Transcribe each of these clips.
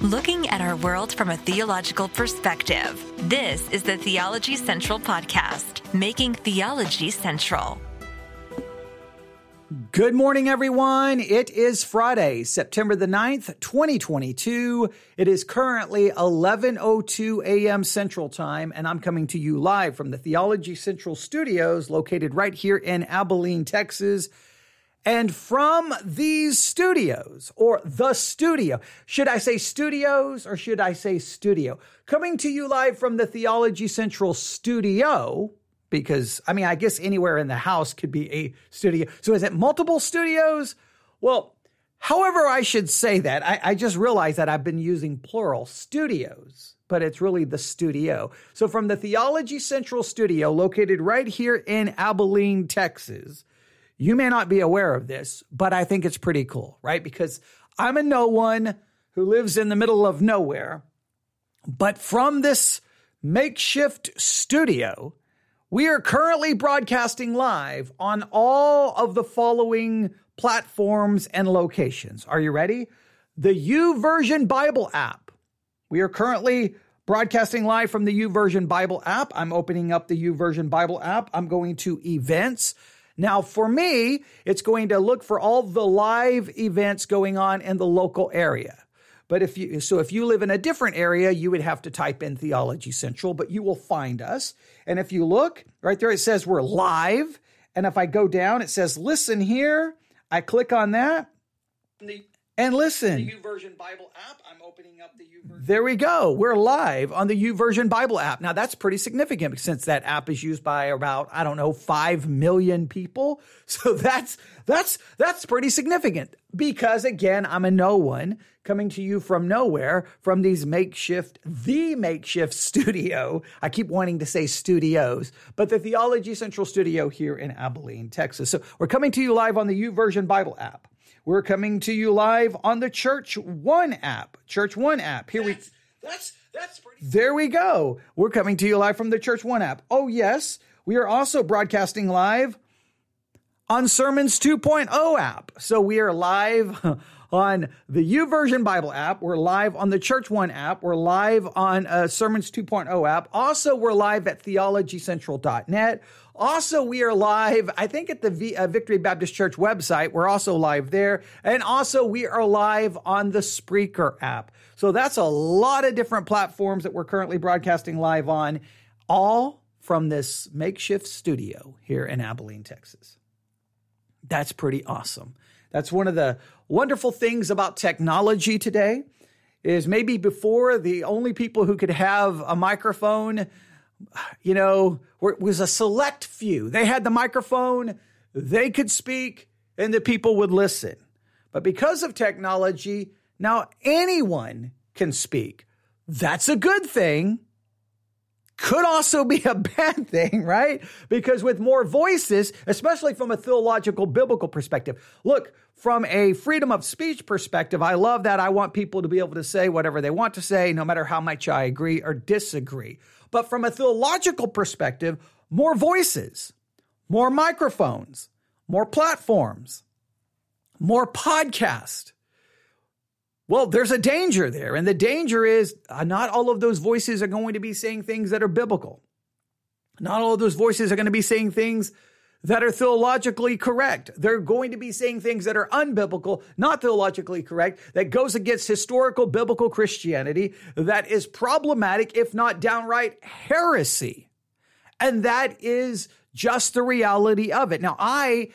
looking at our world from a theological perspective. This is the Theology Central Podcast, making theology central. Good morning, everyone. It is Friday, September the 9th, 2022. It is currently 11.02 a.m. Central Time, and I'm coming to you live from the Theology Central studios located right here in Abilene, Texas. And from these studios, or the studio, should I say studios or should I say studio? Coming to you live from the Theology Central studio, because I mean, I guess anywhere in the house could be a studio. So is it multiple studios? Well, however I should say that, I, I just realized that I've been using plural studios but it's really the studio. So, from the Theology Central studio, located right here in Abilene, Texas, you may not be aware of this, but I think it's pretty cool, right? Because I'm a no one who lives in the middle of nowhere. But from this makeshift studio, we are currently broadcasting live on all of the following platforms and locations. Are you ready? The YouVersion Bible app. We are currently broadcasting live from the YouVersion Bible app. I'm opening up the YouVersion Bible app. I'm going to events. Now, for me, it's going to look for all the live events going on in the local area. But if you, so if you live in a different area, you would have to type in Theology Central, but you will find us. And if you look right there, it says we're live. And if I go down, it says listen here. I click on that. And listen. The YouVersion Bible app. I'm opening up the YouVersion. There we go. We're live on the YouVersion Bible app. Now that's pretty significant since that app is used by about I don't know 5 million people. So that's that's that's pretty significant because again, I'm a no one coming to you from nowhere from these makeshift the makeshift studio. I keep wanting to say studios, but the Theology Central studio here in Abilene, Texas. So we're coming to you live on the YouVersion Bible app. We're coming to you live on the Church One app. Church One app. Here That's that's that's pretty. we There we go. We're coming to you live from the Church One app. Oh yes, we are also broadcasting live on Sermons 2.0 app. So we are live on the YouVersion Bible app. We're live on the Church One app. We're live on uh, Sermons 2.0 app. Also, we're live at theologycentral.net. Also, we are live, I think, at the v- uh, Victory Baptist Church website. We're also live there. And also, we are live on the Spreaker app. So that's a lot of different platforms that we're currently broadcasting live on, all from this makeshift studio here in Abilene, Texas. That's pretty awesome. That's one of the wonderful things about technology today is maybe before the only people who could have a microphone you know, it was a select few. They had the microphone, they could speak, and the people would listen. But because of technology, now anyone can speak. That's a good thing. Could also be a bad thing, right? Because with more voices, especially from a theological biblical perspective, look, from a freedom of speech perspective, I love that. I want people to be able to say whatever they want to say, no matter how much I agree or disagree. But from a theological perspective, more voices, more microphones, more platforms, more podcast. Well, there's a danger there. And the danger is uh, not all of those voices are going to be saying things that are biblical. Not all of those voices are going to be saying things that are theologically correct. They're going to be saying things that are unbiblical, not theologically correct, that goes against historical biblical Christianity, that is problematic, if not downright heresy. And that is just the reality of it. Now, I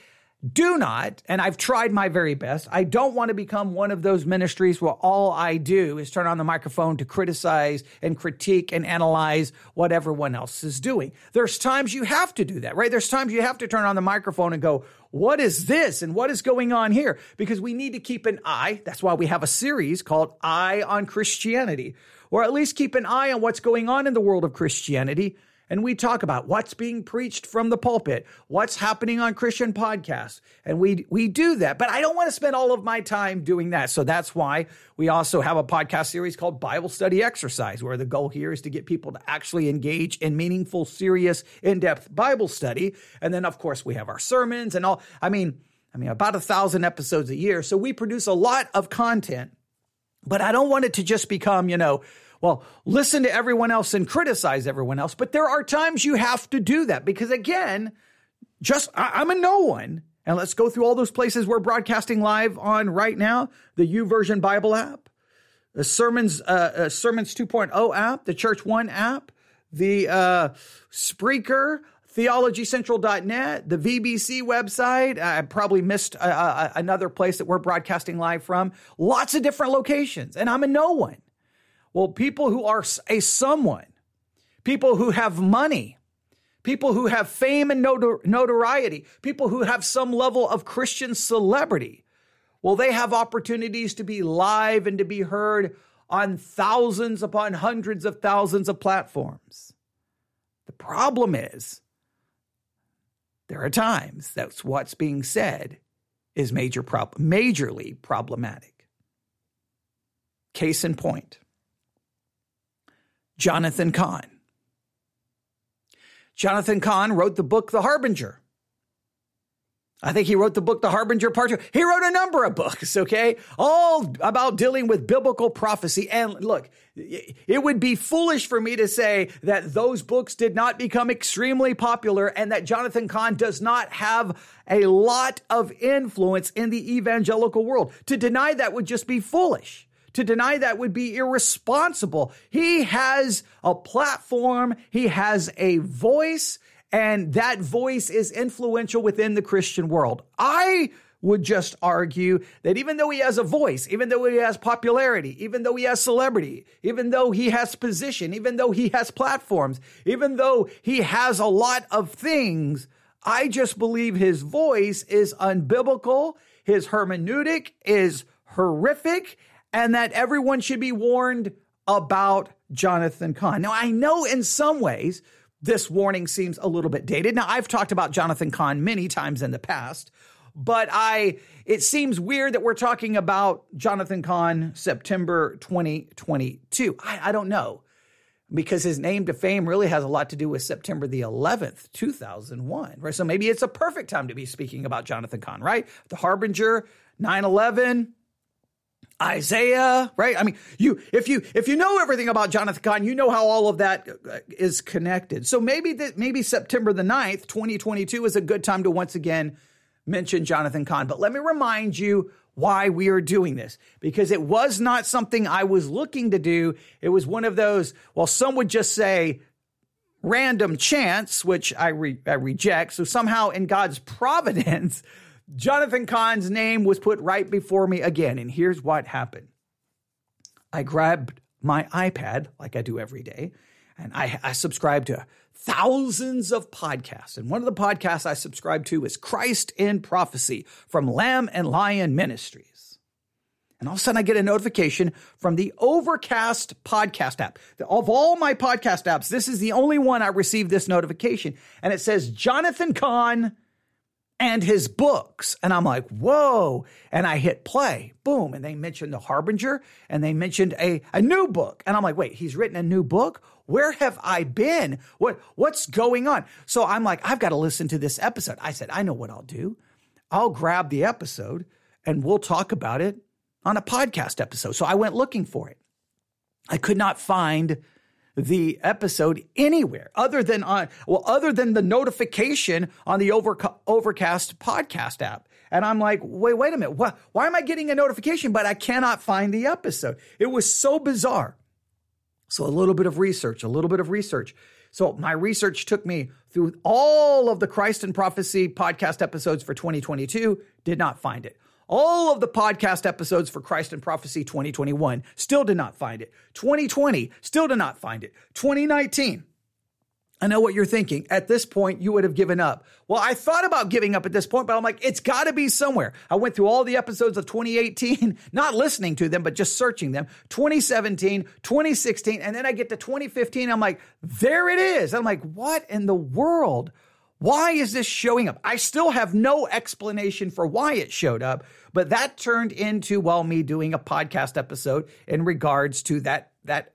do not, and I've tried my very best, I don't want to become one of those ministries where all I do is turn on the microphone to criticize and critique and analyze what everyone else is doing. There's times you have to do that, right? There's times you have to turn on the microphone and go, what is this and what is going on here? Because we need to keep an eye. That's why we have a series called Eye on Christianity, or at least keep an eye on what's going on in the world of Christianity and we talk about what's being preached from the pulpit, what's happening on Christian podcasts. And we, we do that, but I don't want to spend all of my time doing that. So that's why we also have a podcast series called Bible Study Exercise, where the goal here is to get people to actually engage in meaningful, serious, in-depth Bible study. And then, of course, we have our sermons and all. I mean, I mean, about a thousand episodes a year. So we produce a lot of content But I don't want it to just become, you know, well, listen to everyone else and criticize everyone else. But there are times you have to do that because, again, just I, am a no one. And let's go through all those places we're broadcasting live on right now the YouVersion Bible app, the Sermons, uh, uh, Sermons 2.0 app, the Church One app, the uh, Spreaker, theologycentral.net, the VBC website. I probably missed uh, uh, another place that we're broadcasting live from. Lots of different locations, and I'm a no one. Well, people who are a someone, people who have money, people who have fame and notor- notoriety, people who have some level of Christian celebrity, well, they have opportunities to be live and to be heard on thousands upon hundreds of thousands of platforms. The problem is, there are times that what's being said is major prob- majorly problematic. Case in point Jonathan Cahn. Jonathan Cahn wrote the book The Harbinger. I think he wrote the book The Harbinger Part 2. He wrote a number of books, okay? All about dealing with biblical prophecy. And look, it would be foolish for me to say that those books did not become extremely popular and that Jonathan Cahn does not have a lot of influence in the evangelical world. To deny that would just be foolish. To deny that would be irresponsible. He has a platform. He has a voice and that voice is influential within the Christian world. I would just argue that even though he has a voice, even though he has popularity, even though he has celebrity, even though he has position, even though he has platforms, even though he has a lot of things, I just believe his voice is unbiblical, his hermeneutic is horrific, and that everyone should be warned about Jonathan Cahn. Now, I know in some ways this warning seems a little bit dated. Now, I've talked about Jonathan Cahn many times in the past, but I it seems weird that we're talking about Jonathan Cahn September 2022. I, I don't know because his name to fame really has a lot to do with September the 11th, 2001, right? So maybe it's a perfect time to be speaking about Jonathan Cahn, right? The Harbinger, 9 11, Isaiah, right? I mean, you if you if you know everything about Jonathan Cahn, you know how all of that uh, connected. So maybe that maybe September the 9th, 2022 is a good time to once again mention Jonathan Cahn. But let me remind you why we are doing this because it was not something I was looking to do. It was one of those, well, some would just say random chance, which I, re- I reject. So somehow in God's providence, Jonathan Cahn's name was put right before me again. And here's what happened I grabbed my iPad, like I do every day, and I, I subscribe to thousands of podcasts. And one of the podcasts I subscribe to is Christ in Prophecy from Lamb and Lion Ministries. And all of a sudden, I get a notification from the Overcast podcast app. Of all my podcast apps, this is the only one I received this notification. And it says Jonathan Cahn and his books. And I'm like, whoa. And I hit play, boom. And they mentioned The Harbinger and they mentioned a, a new book. And I'm like, wait, he's written a new book? Where have I been? What, what's going on? So I'm like, I've got to listen to this episode. I said, I know what I'll do. I'll grab the episode and we'll talk about it on a podcast episode. So I went looking for it. I could not find the episode anywhere other than on well other than the notification on the overcast podcast app. And i'm like wait wait a minute. What, why am i getting a notification but i cannot find the episode? It was so bizarre. So a little bit of research a little bit of research. So my research took me through all of the christ and prophecy podcast episodes for 2022 did not find it all of the podcast episodes for Christ and Prophecy 2021 still did not find it. 2020 still did not find it. 2019 I know what you're thinking. At this point, you would have given up. Well, I thought about giving up at this point, but I'm like, it's got to be somewhere. I went through all the episodes of 2018, not listening to them, but just searching them. 2017, 2016, and then I get to 2015. I'm like, there it is. I'm like, what in the world why is this showing up? I still have no explanation for why it showed up, but that turned into well me doing a podcast episode in regards to that that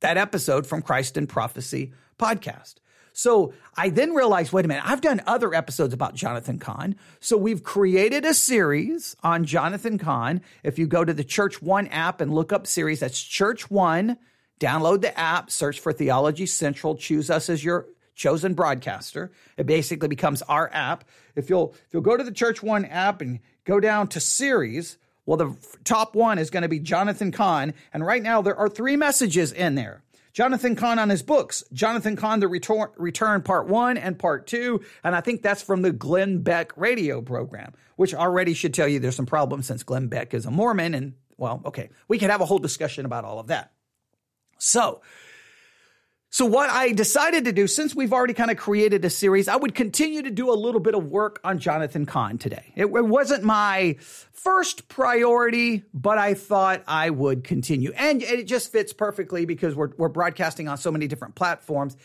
that episode from Christ and Prophecy podcast. So I then realized, wait a minute, I've done other episodes about Jonathan Cahn. So we've created a series on Jonathan Cahn. If you go to the Church One app and look up series, that's Church One. Download the app, search for Theology Central, choose us as your chosen broadcaster. It basically becomes our app. If you'll if you'll go to the Church One app and go down to series, well, the top one is going to be Jonathan Cahn, and right now there are three messages in there. Jonathan Cahn on his books, Jonathan Cahn, The Return, Return Part 1 and Part 2. And I think that's from the Glenn Beck radio program, which already should tell you there's some problems since Glenn Beck is a Mormon. And well, okay, we could have a whole discussion about all of that. So, so what I decided to do, since we've already kind of created a series, I would continue to do a little bit of work on Jonathan Cahn today. It, it, wasn't my first priority, but I thought I would continue. And it just fits perfectly because we're, we're broadcasting on so many different platforms.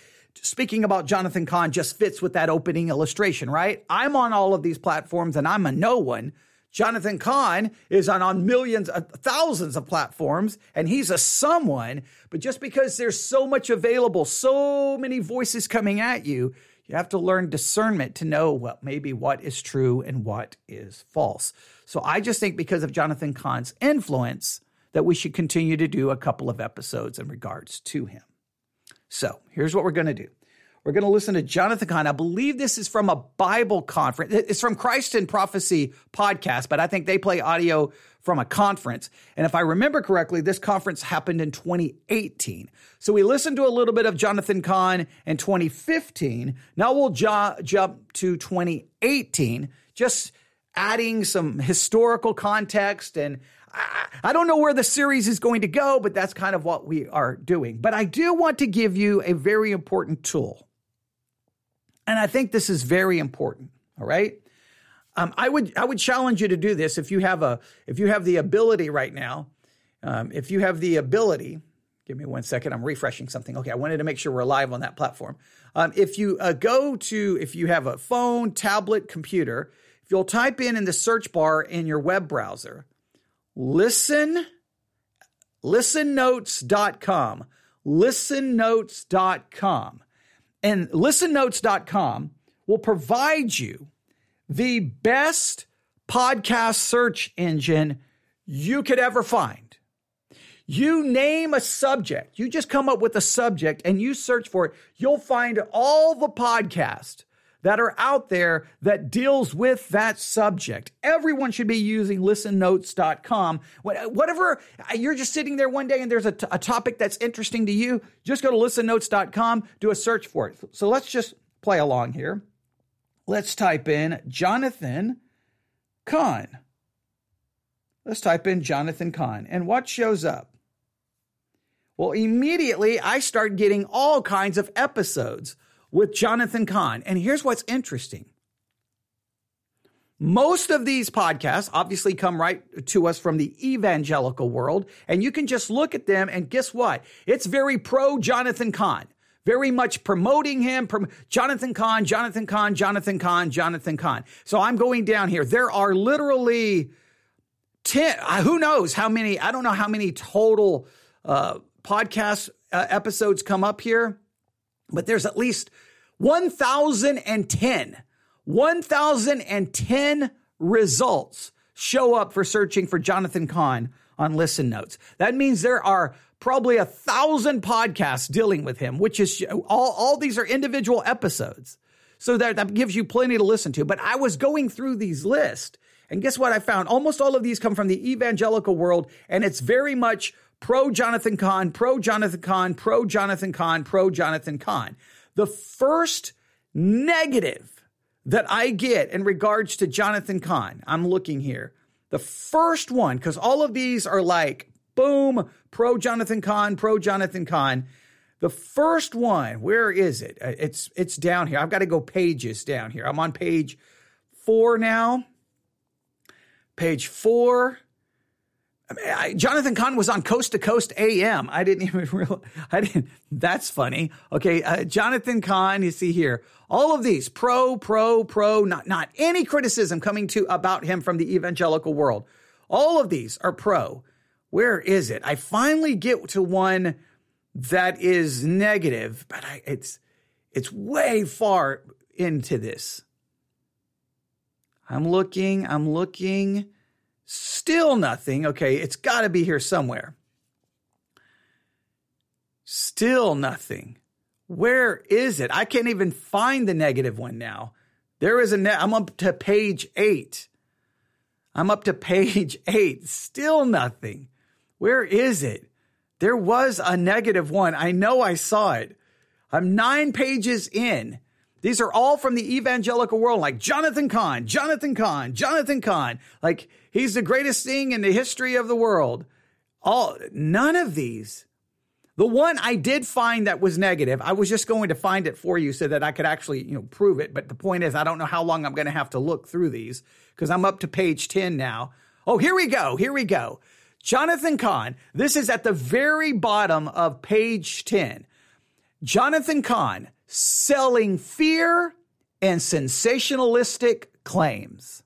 Speaking about Jonathan Cahn just fits with that opening illustration, right? I'm on all of these platforms and I'm a no one. Jonathan Cahn is on, on millions, uh, thousands of platforms, and he's a someone. But just because there's so much available, so many voices coming at you, you have to learn discernment to know what maybe what is true and what is false. So I just think because of Jonathan Cahn's influence, that we should continue to do a couple of episodes in regards to him. So here's what we're going to do. We're going to listen to Jonathan Cahn. I believe this is from a Bible conference. It's from Christ in Prophecy podcast, but I think they play audio from a conference. And if I remember correctly, this conference happened in 2018. So we listened to a little bit of Jonathan Cahn in 2015. Now we'll jo- jump to 2018, just adding some historical context and I don't know where the series is going to go, but that's kind of what we are doing. But I do want to give you a very important tool. And I think this is very important. All right. Um, I would I would challenge you to do this if you have a if you have the ability right now. Um, if you have the ability, give me one second. I'm refreshing something. Okay, I wanted to make sure we're live on that platform. Um, if you uh, go to if you have a phone, tablet, computer, if you'll type in in the search bar in your web browser, listen, listennotes.com, listennotes.com and listennotes.com will provide you the best podcast search engine you could ever find. You name a subject, you just come up with a subject and you search for it, you'll find all the podcasts that are out there that deals with that subject. Everyone should be using listennotes.com. Whatever, you're just sitting there one day and there's a, t- a topic that's interesting to you, just go to listennotes.com, do a search for it. So let's just play along here. Let's type in Jonathan Cahn. Let's type in Jonathan Cahn. And what shows up? Well, immediately I start getting all kinds of episodes with Jonathan Cahn. And here's what's interesting. Most of these podcasts obviously come right to us from the evangelical world, and you can just look at them and guess what? It's very pro Jonathan Cahn, very much promoting him. Prom- Jonathan Cahn, Jonathan Cahn, Jonathan Cahn, Jonathan Cahn. So I'm going down here. There are literally 10, uh, who knows how many, I don't know how many total uh, podcast uh, episodes come up here, but there's at least 1,010, 1,010 results show up for searching for Jonathan Cahn on Listen Notes. That means there are probably a thousand podcasts dealing with him, which is all, all these are individual episodes. So that, that gives you plenty to listen to. But I was going through these lists and guess what I found? Almost all of these come from the evangelical world and it's very much pro Jonathan Cahn, pro Jonathan Cahn, pro Jonathan Cahn, pro Jonathan Cahn. The first negative that I get in regards to Jonathan Cahn, I'm looking here. The first one, because all of these are like, boom, pro Jonathan Cahn, pro Jonathan Cahn. The first one, where is it? Uh, it's it's down here. I've got to go pages down here. I'm on page four now. Page four. I, Jonathan Cahn was on Coast to Coast AM. I didn't even realize. I didn't. That's funny. Okay, uh, Jonathan Cahn. You see here, all of these pro, pro, pro. Not not any criticism coming to about him from the evangelical world. All of these are pro. Where is it? I finally get to one that is negative, but I, it's It's way far into this. I'm looking, I'm looking. Still nothing. Okay, it's got to be here somewhere. Still nothing. Where is it? I can't even find the negative one now. There is a ne- I'm up to page 8. I'm up to page 8. Still nothing. Where is it? There was a negative one. I know I saw it. I'm 9 pages in. These are all from the evangelical world, like Jonathan Cahn, Jonathan Cahn, Jonathan Cahn. Like he's the greatest thing in the history of the world. All none of these. The one I did find that was negative, I was just going to find it for you so that I could actually, you know, prove it. But the point is, I don't know how long I'm going to have to look through these because I'm up to page 10 now. Oh, here we go. Here we go. Jonathan Cahn. This is at the very bottom of page 10. Jonathan Cahn selling fear and sensationalistic claims.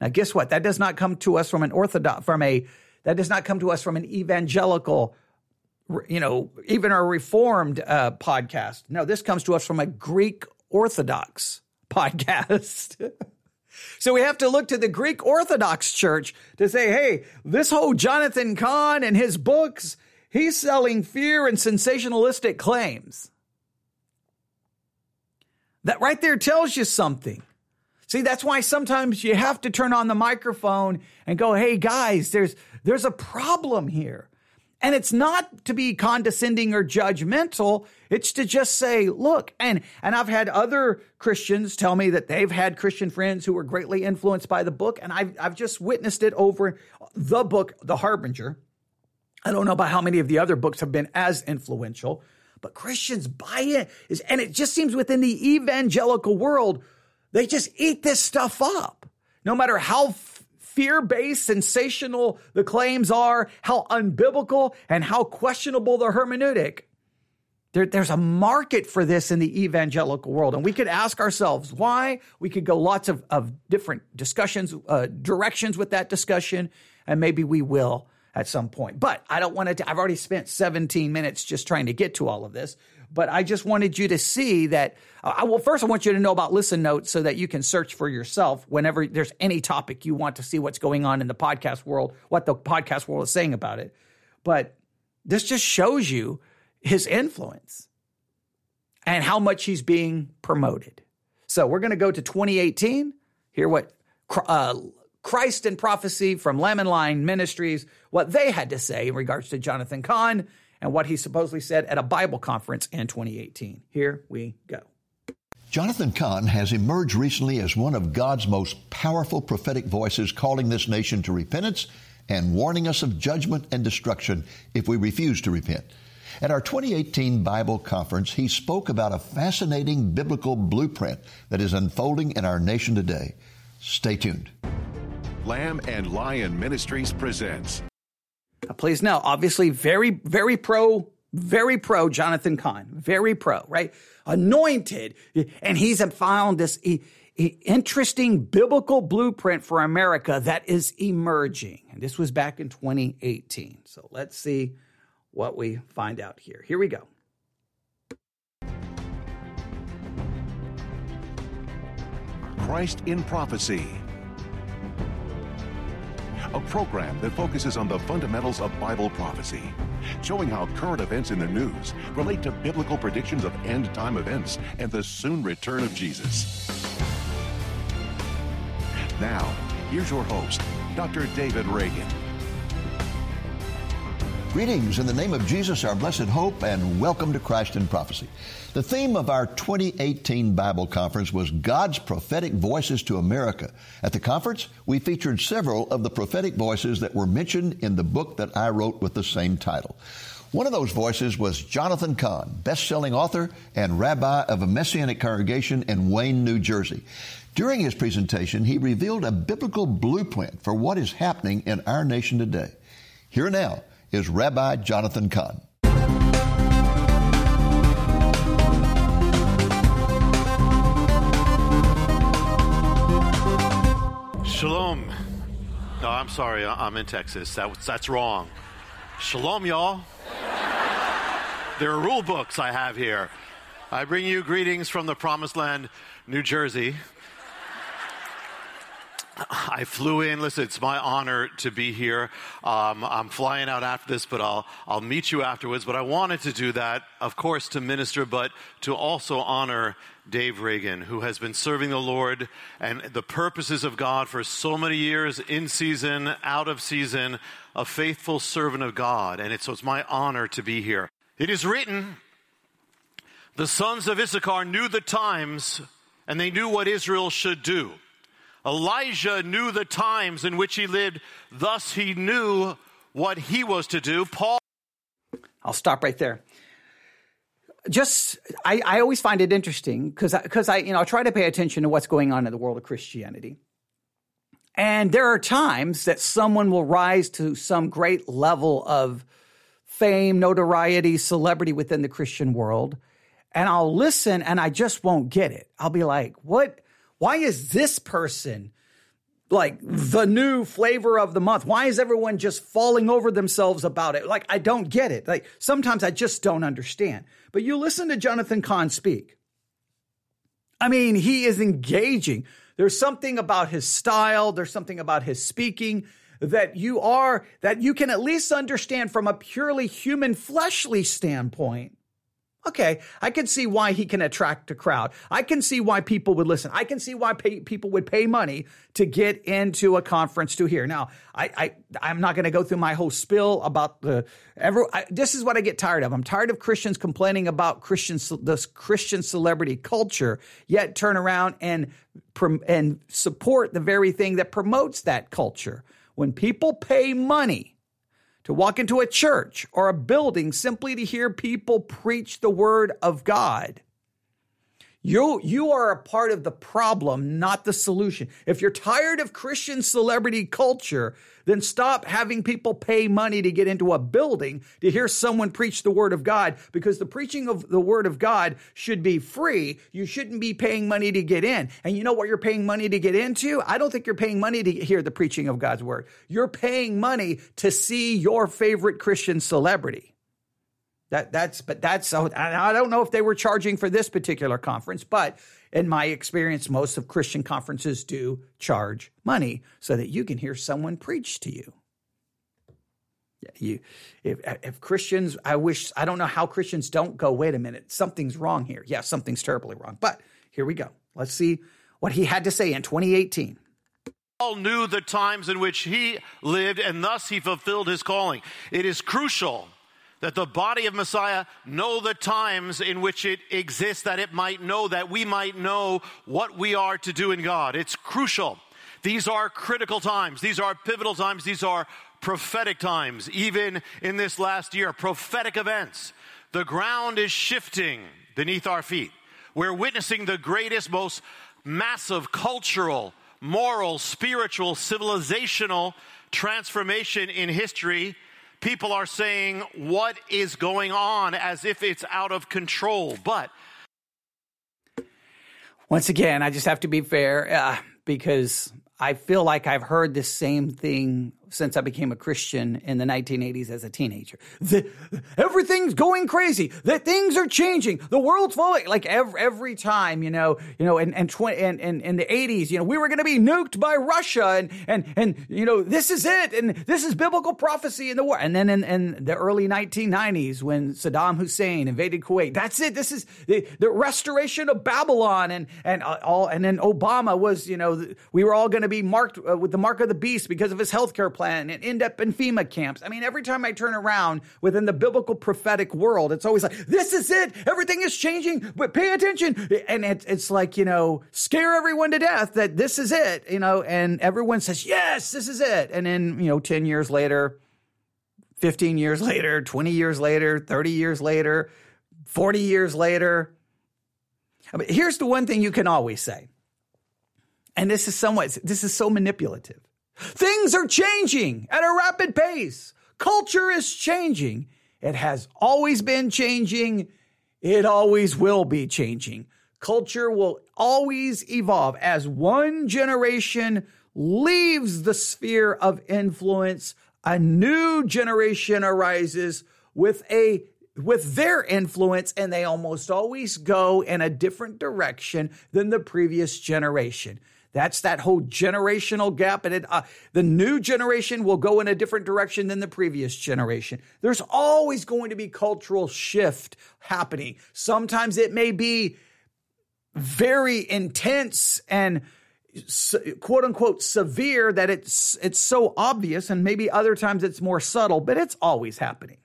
Now, guess what? That does not come to us from an orthodox, from a, that does not come to us from an evangelical, you know, even a reformed uh, podcast. No, this comes to us from a Greek Orthodox podcast. so we have to look to the Greek Orthodox Church to say, hey, this whole Jonathan Cahn and his books, he's selling fear and sensationalistic claims. That right there tells you something. See, that's why sometimes you have to turn on the microphone and go, "Hey guys, there's there's a problem here." And it's not to be condescending or judgmental. It's to just say, look, and and I've had other Christians tell me that they've had Christian friends who were greatly influenced by the book, and I've I've just witnessed it over the book, The Harbinger. I don't know about how many of the other books have been as influential, but Christians buy it. And it just seems within the evangelical world, they just eat this stuff up. No matter how fear based, sensational the claims are, how unbiblical and how questionable the hermeneutic. There, there's a market for this in the evangelical world. And we could ask ourselves why. We could go lots of, of different discussions, uh, directions with that discussion, and maybe we will at some point. But I don't want to, I've already spent 17 minutes just trying to get to all of this. But I just wanted you to see that. Uh, well, first, I want you to know about Listen Notes so that you can search for yourself whenever there's any topic you want to see what's going on in the podcast world, what the podcast world is saying about it. But this just shows you his influence and how much he's being promoted. So we're going to go to 2018, hear what uh, Christ and Prophecy from and Lion Ministries, what they had to say in regards to Jonathan Cahn and what he supposedly said at a Bible conference in 2018. Here we go. Jonathan Cahn has emerged recently as one of God's most powerful prophetic voices calling this nation to repentance and warning us of judgment and destruction if we refuse to repent. At our 2018 Bible conference, he spoke about a fascinating biblical blueprint that is unfolding in our nation today. Stay tuned. Lamb and Lion Ministries presents. Please now, obviously, very, very pro, very pro Jonathan Cahn, very pro, right? Anointed, and he's found this e- e- interesting biblical blueprint for America that is emerging. And this was back in 2018. So let's see what we find out here. Here we go. Christ in Prophecy a program that focuses on the fundamentals of Bible prophecy, showing how current events in the news relate to biblical predictions of end time events and the soon return of Jesus. Now, here's your host, Dr. David Reagan. Greetings in the name of Jesus, our blessed hope, and welcome to Christ in Prophecy. The theme of our 2018 Bible conference was God's prophetic voices to America. At the conference, we featured several of the prophetic voices that were mentioned in the book that I wrote with the same title. One of those voices was Jonathan Cahn, best-selling author and rabbi of a Messianic congregation in Wayne, New Jersey. During his presentation, he revealed a biblical blueprint for what is happening in our nation today. Here now is Rabbi Jonathan Cahn. Shalom. No, I'm sorry. I'm in Texas. That, that's wrong. Shalom, y'all. There are rule books I have here. I bring you greetings from the promised land, New Jersey. I flew in. Listen, it's my honor to be here. Um, I'm flying out after this, but I'll I'll meet you afterwards. But I wanted to do that, of course, to minister, but to also honor Dave Reagan, who has been serving the Lord and the purposes of God for so many years, in season, out of season, a faithful servant of God. And it's, so it's my honor to be here. It is written, the sons of Issachar knew the times and they knew what Israel should do. Elijah knew the times in which he lived, thus he knew what he was to do. Paul. I'll stop right there. Just, I, I always find it interesting because because I, you know, I try to pay attention to what's going on in the world of Christianity. And there are times that someone will rise to some great level of fame, notoriety, celebrity within the Christian world. And I'll listen and I just won't get it. I'll be like, what? Why is this person like the new flavor of the month? Why is everyone just falling over themselves about it? Like, I don't get it. Like, sometimes I just don't understand. But you listen to Jonathan Cahn speak. I mean, he is engaging. There's something about his style, there's something about his speaking that you are, that you can at least understand from a purely human fleshly standpoint Okay, I can see why he can attract a crowd. I can see why people would listen. I can see why pay, people would pay money to get into a conference to hear. Now, I, I am not going to go through my whole spill about the ever. This is what I get tired of. I'm tired of Christians complaining about Christian this Christian celebrity culture, yet turn around and and support the very thing that promotes that culture. When people pay money to walk into a church or a building simply to hear people preach the word of God. You, you are a part of the problem, not the solution. If you're tired of Christian celebrity culture, then stop having people pay money to get into a building to hear someone preach the word of God because the preaching of the word of God should be free. You shouldn't be paying money to get in. And you know what you're paying money to get into? I don't think you're paying money to hear the preaching of God's word. You're paying money to see your favorite Christian celebrity. That that's but that's so. I don't know if they were charging for this particular conference, but in my experience, most of Christian conferences do charge money so that you can hear someone preach to you. You, if, if Christians, I wish, I don't know how Christians don't go, wait a minute, something's wrong here. Yeah, something's terribly wrong. But here we go. Let's see what he had to say in 2018. Paul knew the times in which he lived, and thus he fulfilled his calling. It is crucial that the body of Messiah know the times in which it exists, that it might know, that we might know what we are to do in God. It's crucial. These are critical times. These are pivotal times. These are prophetic times. Even in this last year, prophetic events. The ground is shifting beneath our feet. We're witnessing the greatest, most massive cultural, moral, spiritual, civilizational transformation in history people are saying, What is going on? as if it's out of control. But once again, I just have to be fair uh, because I feel like I've heard the same thing since I became a Christian in the 1980s as a teenager. The, everything's going crazy. That things are changing. The world's falling. Like every, every time, you know, you know, and and, tw- and, and in the 80s, you know, we were going to be nuked by Russia, and and and you know, this is it, and this is biblical prophecy in the war. And then in, in the early 1990s, when Saddam Hussein invaded Kuwait, that's it. This is the, the restoration of Babylon, and and uh, all, and then Obama was, you know, we were all going to be marked uh, with the mark of the beast because of his healthcare plan and end up in FEMA camps. I mean, every time I turn around within the biblical prophetic world, it's always like, this is it. Everything is changing, but pay attention. And it, it's like, you know, scare everyone to death that this is it, you know, and everyone says, yes, this is it. And then, you know, 10 years later, 15 years later, 20 years later, 30 years later, 40 years later. I mean, here's the one thing you can always say. And this is somewhat, this is so manipulative. Things are changing at a rapid pace. Culture is changing. It has always been changing. It always will be changing. Culture will always evolve as one generation leaves the sphere of influence. A new generation arises with a with their influence, and they almost always go in a different direction than the previous generation. That's that whole generational gap. And it, uh, the new generation will go in a different direction than the previous generation. There's always going to be cultural shift happening. Sometimes it may be very intense and quote unquote severe that it's it's so obvious and maybe other times it's more subtle but it's always happening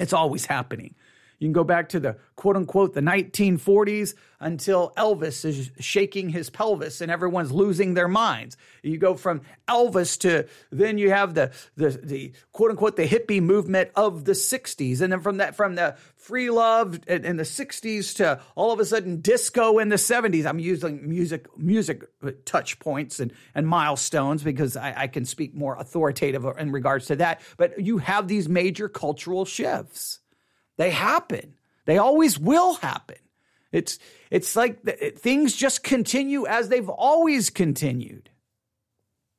it's always happening you can go back to the quote unquote the 1940s until Elvis is shaking his pelvis and everyone's losing their minds. You go from Elvis to then you have the the, the quote unquote the hippie movement of the 60s and then from that from the free love in the 60s to all of a sudden disco in the 70s. I'm using music music touch points and and milestones because I, I can speak more authoritative in regards to that. But you have these major cultural shifts. They happen. They always will happen. It's it's like the, things just continue as they've always continued.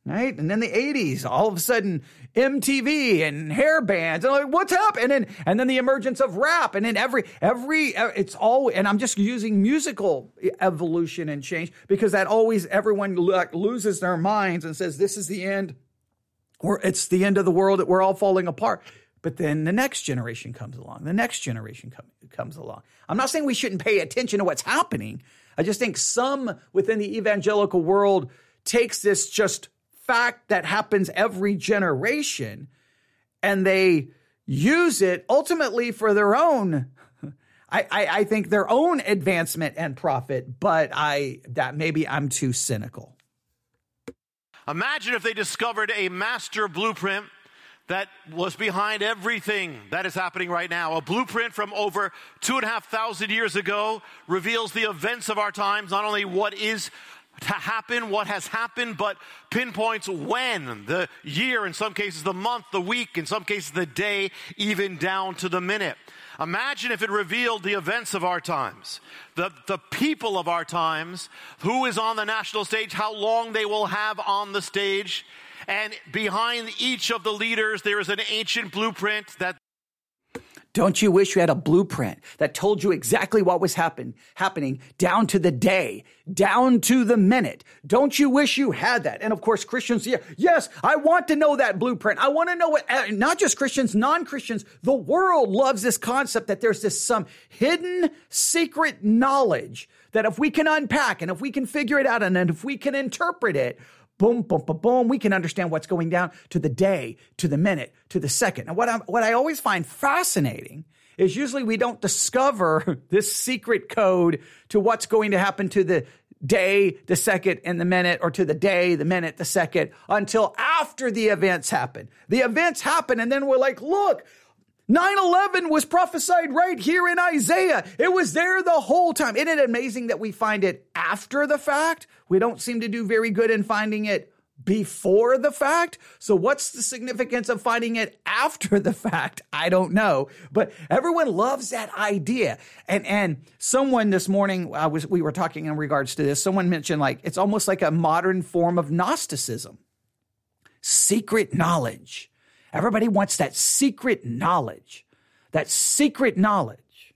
Right? And then the 80s, all of a sudden MTV and hair bands and like what's happening? And, and then the emergence of rap and then every every it's all and I'm just using musical evolution and change because that always everyone like loses their minds and says this is the end or it's the end of the world that we're all falling apart. But then the next generation comes along. The next generation com- comes along. I'm not saying we shouldn't pay attention to what's happening. I just think some within the evangelical world takes this just fact that happens every generation and they use it ultimately for their own I, I, I think their own advancement and profit, but I that maybe I'm too cynical. Imagine if they discovered a master blueprint that was behind everything that is happening right now. A blueprint from over two and a half thousand years ago reveals the events of our times, not only what is to happen, what has happened, but pinpoints when, the year, in some cases the month, the week, in some cases the day, even down to the minute. Imagine if it revealed the events of our times, the, the people of our times, who is on the national stage, how long they will have on the stage, and behind each of the leaders, there is an ancient blueprint that don't you wish you had a blueprint that told you exactly what was happen, happening down to the day, down to the minute? Don't you wish you had that? And of course, Christians, yeah, yes, I want to know that blueprint. I want to know what, uh, not just Christians, non Christians, the world loves this concept that there's this some hidden secret knowledge that if we can unpack and if we can figure it out and if we can interpret it, boom, boom, boom, boom. We can understand what's going down to the day, to the minute, to the second. And what I what I always find fascinating is usually we don't discover this secret code to what's going to happen to the day, the second, and the minute, or to the day, the minute, the second, until after the events happen. The events happen, and then we're like, look, 9 11 was prophesied right here in Isaiah. It was there the whole time. Isn't it amazing that we find it after the fact? We don't seem to do very good in finding it before the fact. So what's the significance of finding it after the fact? I don't know, but everyone loves that idea. And and someone this morning I was we were talking in regards to this. Someone mentioned like it's almost like a modern form of Gnosticism. Secret knowledge. Everybody wants that secret knowledge, that secret knowledge.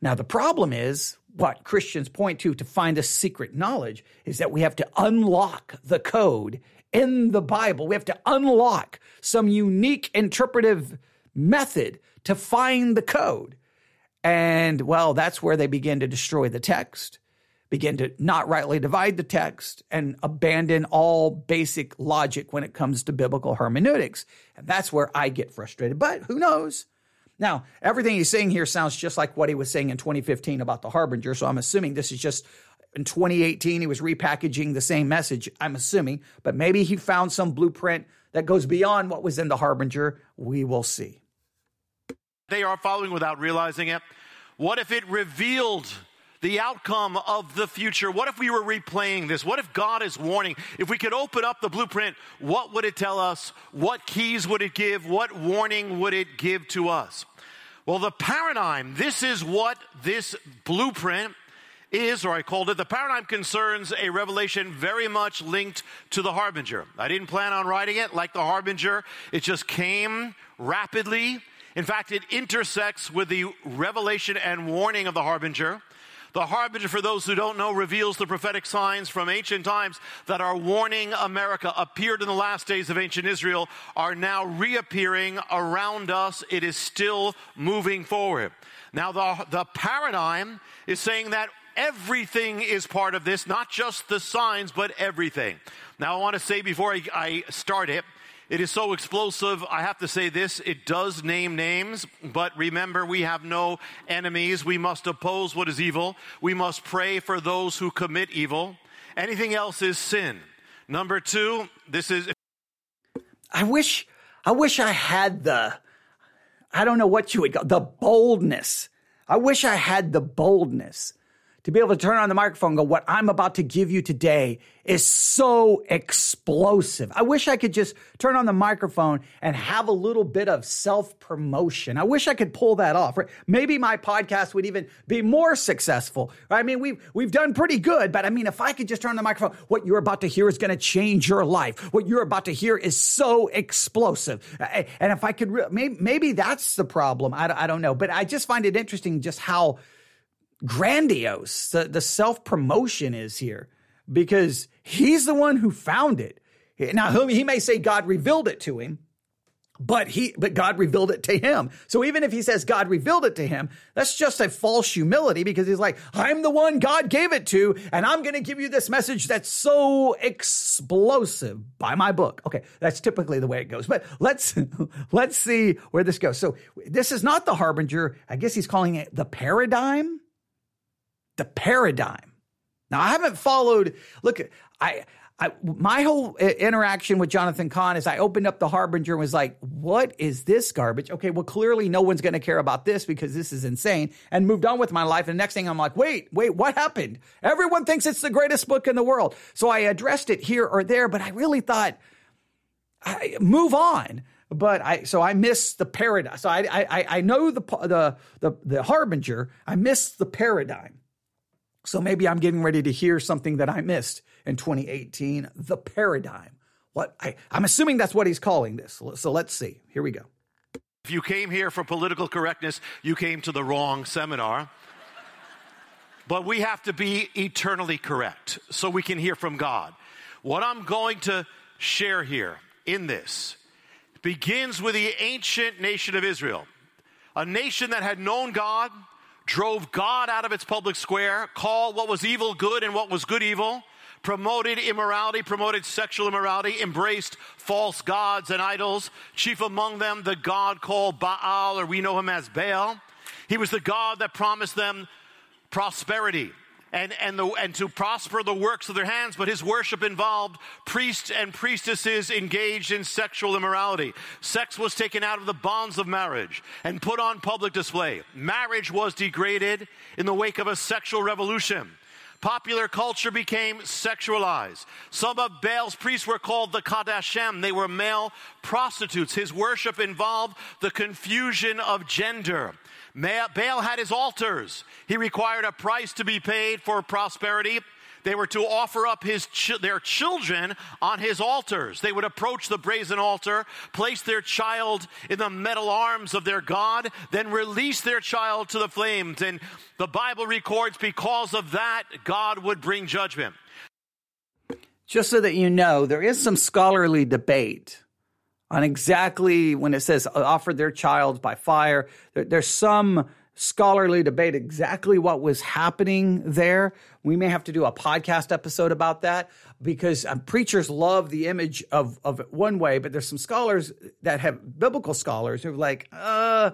Now, the problem is what Christians point to to find a secret knowledge is that we have to unlock the code in the Bible. We have to unlock some unique interpretive method to find the code. And well, that's where they begin to destroy the text begin to not rightly divide the text and abandon all basic logic when it comes to biblical hermeneutics. And that's where I get frustrated. But who knows? Now, everything he's saying here sounds just like what he was saying in 2015 about the Harbinger. So I'm assuming this is just in 2018, he was repackaging the same message, I'm assuming, but maybe he found some blueprint that goes beyond what was in the Harbinger. We will see. They are following without realizing it. What if it revealed the outcome of the future. What if we were replaying this? What if God is warning? If we could open up the blueprint, what would it tell us? What keys would it give? What warning would it give to us? Well, the paradigm, this is what this blueprint is, or I called it, the paradigm concerns a revelation very much linked to the Harbinger. I didn't plan on writing it like the Harbinger, it just came rapidly In fact, it intersects with the revelation and warning of the harbinger. The harbinger, for those who don't know, reveals the prophetic signs from ancient times that are warning America, appeared in the last days of ancient Israel, are now reappearing around us. It is still moving forward. Now, the, the paradigm is saying that everything is part of this, not just the signs, but everything. Now, I want to say before I, I start it, it is so explosive. I have to say this. It does name names, but remember, we have no enemies. We must oppose what is evil. We must pray for those who commit evil. Anything else is sin. Number two, this is. I wish, I wish I had the, I don't know what you would call the boldness. I wish I had the boldness to be able to turn on the microphone and go, what I'm about to give you today is so explosive. I wish I could just turn on the microphone and have a little bit of self promotion. I wish I could pull that off. Right? Maybe my podcast would even be more successful. I mean, we've, we've done pretty good, but I mean, if I could just turn on the microphone, what you're about to hear is going to change your life. What you're about to hear is so explosive. And if I could, maybe, maybe that's the problem. I, I don't know, but I just find it interesting just how grandiose the, the self promotion is here because he's the one who found it. Now, he may say God revealed it to him, but he, but God revealed it to him. So even if he says God revealed it to him, that's just a false humility because he's like, I'm the one God gave it to, and I'm going to give you this message that's so explosive by my book. Okay. That's typically the way it goes, but let's, let's see where this goes. So this is not the harbinger. I guess he's calling it the paradigm the paradigm. Now, I haven't followed, look, I, I, my whole uh, interaction with Jonathan Cahn is I opened up the Harbinger and was like, what is this garbage? Okay, well, clearly no one's going to care about this because this is insane and moved on with my life. And the next thing I'm like, wait, wait, what happened? Everyone thinks it's the greatest book in the world. So I addressed it here or there, but I really thought, I, move on. But I, so I missed the paradigm. So I, I, I know the, the, the, the Harbinger. I missed the paradigm. So maybe I'm getting ready to hear something that I missed in 2018, the paradigm. What I, I'm assuming that's what he's calling this. So let's see. Here we go. If you came here for political correctness, you came to the wrong seminar. but we have to be eternally correct so we can hear from God. What I'm going to share here in this begins with the ancient nation of Israel, a nation that had known God, drove God out of its public square, called what was evil good and what was good evil, promoted immorality, promoted sexual immorality, embraced false gods and idols, chief among them the god called Baal, or we know him as Baal. He was the God that promised them prosperity and, and, the, and to prosper the works of their hands, but his worship involved priests and priestesses engaged in sexual immorality. Sex was taken out of the bonds of marriage and put on public display. Marriage was degraded in the wake of a sexual revolution. Popular culture became sexualized. Some of Baal's priests were called the Kadashim. They were male prostitutes. His worship involved the confusion of gender. Baal had his altars. He required a price to be paid for prosperity. They were to offer up his ch- their children on his altars. They would approach the brazen altar, place their child in the metal arms of their God, then release their child to the flames. And the Bible records because of that, God would bring judgment. Just so that you know, there is some scholarly debate on exactly when it says offered their child by fire. There, there's some scholarly debate exactly what was happening there. We may have to do a podcast episode about that because um, preachers love the image of, of it one way, but there's some scholars that have biblical scholars who are like, uh,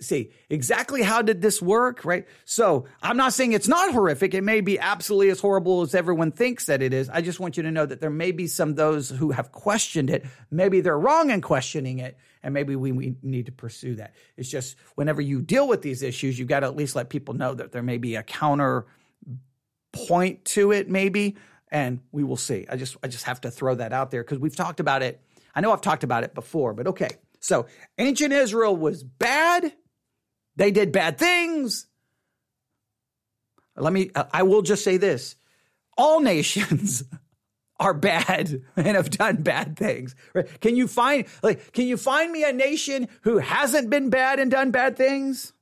see exactly how did this work right? So i'm not saying it's not horrific. It may be absolutely as horrible as everyone thinks that it is. I just want you to know that there may be some those who have questioned it. Maybe they're wrong in questioning it and maybe we, we need to pursue that. It's just whenever you deal with these issues you've got to at least let people know that there may be a counter point to it maybe and we will see. I just i just have to throw that out there because we've talked about it. I know i've talked about it before but okay so ancient Israel was bad. They did bad things. Let me, uh, I will just say this all nations, are bad and have done bad things. Right? Can you find like can you find me a nation who hasn't been bad and done bad things?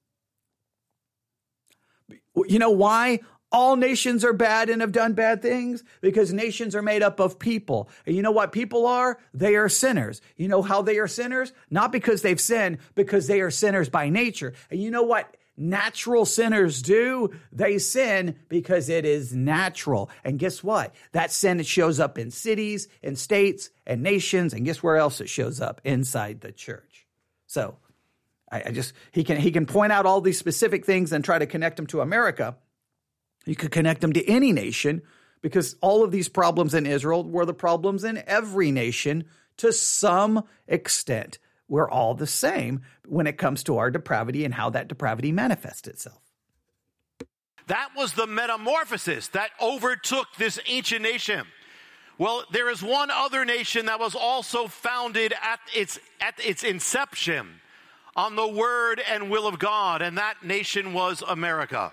You know why? All nations are bad and have done bad things because nations are made up of people. And you know what people are? They are sinners. You know how they are sinners? Not because they've sinned, because they are sinners by nature. And you know what natural sinners do? They sin because it is natural. And guess what? That sin shows up in cities and states and nations. And guess where else it shows up? Inside the church. So I, I just, he can, he can point out all these specific things and try to connect them to America. You could connect them to any nation because all of these problems in Israel were the problems in every nation to some extent. We're all the same when it comes to our depravity and how that depravity manifests itself. That was the metamorphosis that overtook this ancient nation. Well, there is one other nation that was also founded at its, at its inception on the word and will of God, and that nation was America.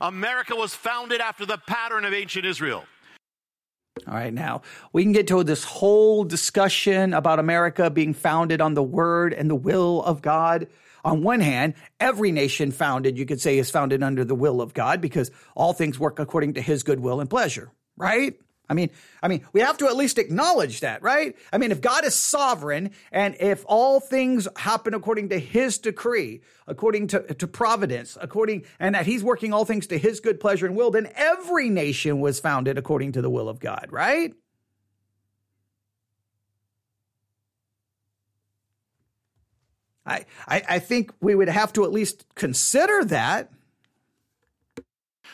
America was founded after the pattern of ancient Israel. All right, now we can get to this whole discussion about America being founded on the word and the will of God. On one hand, every nation founded, you could say, is founded under the will of God because all things work according to his good will and pleasure, right? I mean, I mean, we have to at least acknowledge that, right? I mean, if God is sovereign and if all things happen according to his decree, according to, to providence, according, and that he's working all things to his good pleasure and will, then every nation was founded according to the will of God, right? I, I, I think we would have to at least consider that.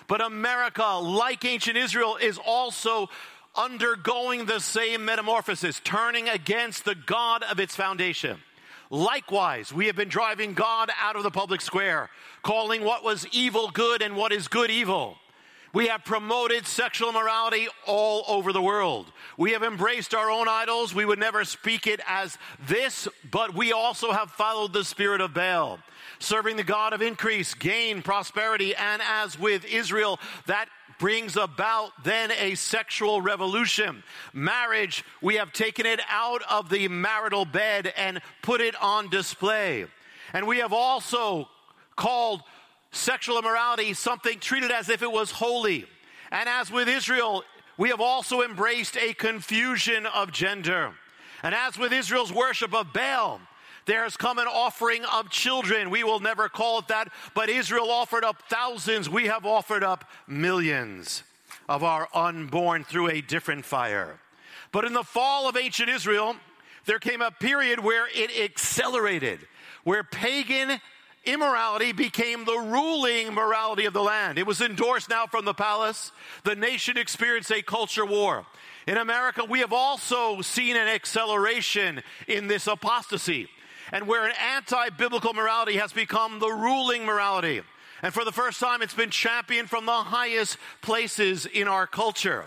But America, like ancient Israel, is also undergoing the same metamorphosis, turning against the God of its foundation. Likewise, we have been driving God out of the public square, calling what was evil good and what is good evil. We have promoted sexual immorality all over the world. We have embraced our own idols. We would never speak it as this, but we also have followed the spirit of Baal serving the God of increase, gain, prosperity, and as with Israel, that brings about then a sexual revolution. Marriage, we have taken it out of the marital bed and put it on display. And we have also called sexual immorality something treated as if it was holy. And as with Israel, we have also embraced a confusion of gender. And as with Israel's worship of Baal, there has come an offering of children. We will never call it that, but Israel offered up thousands. We have offered up millions of our unborn through a different fire. But in the fall of ancient Israel, there came a period where it accelerated, where pagan immorality became the ruling morality of the land. It was endorsed now from the palace. The nation experienced a culture war. In America, we have also seen an acceleration in this apostasy and where an anti biblical morality has become the ruling morality. And for the first time, it's been championed from the highest places in our culture.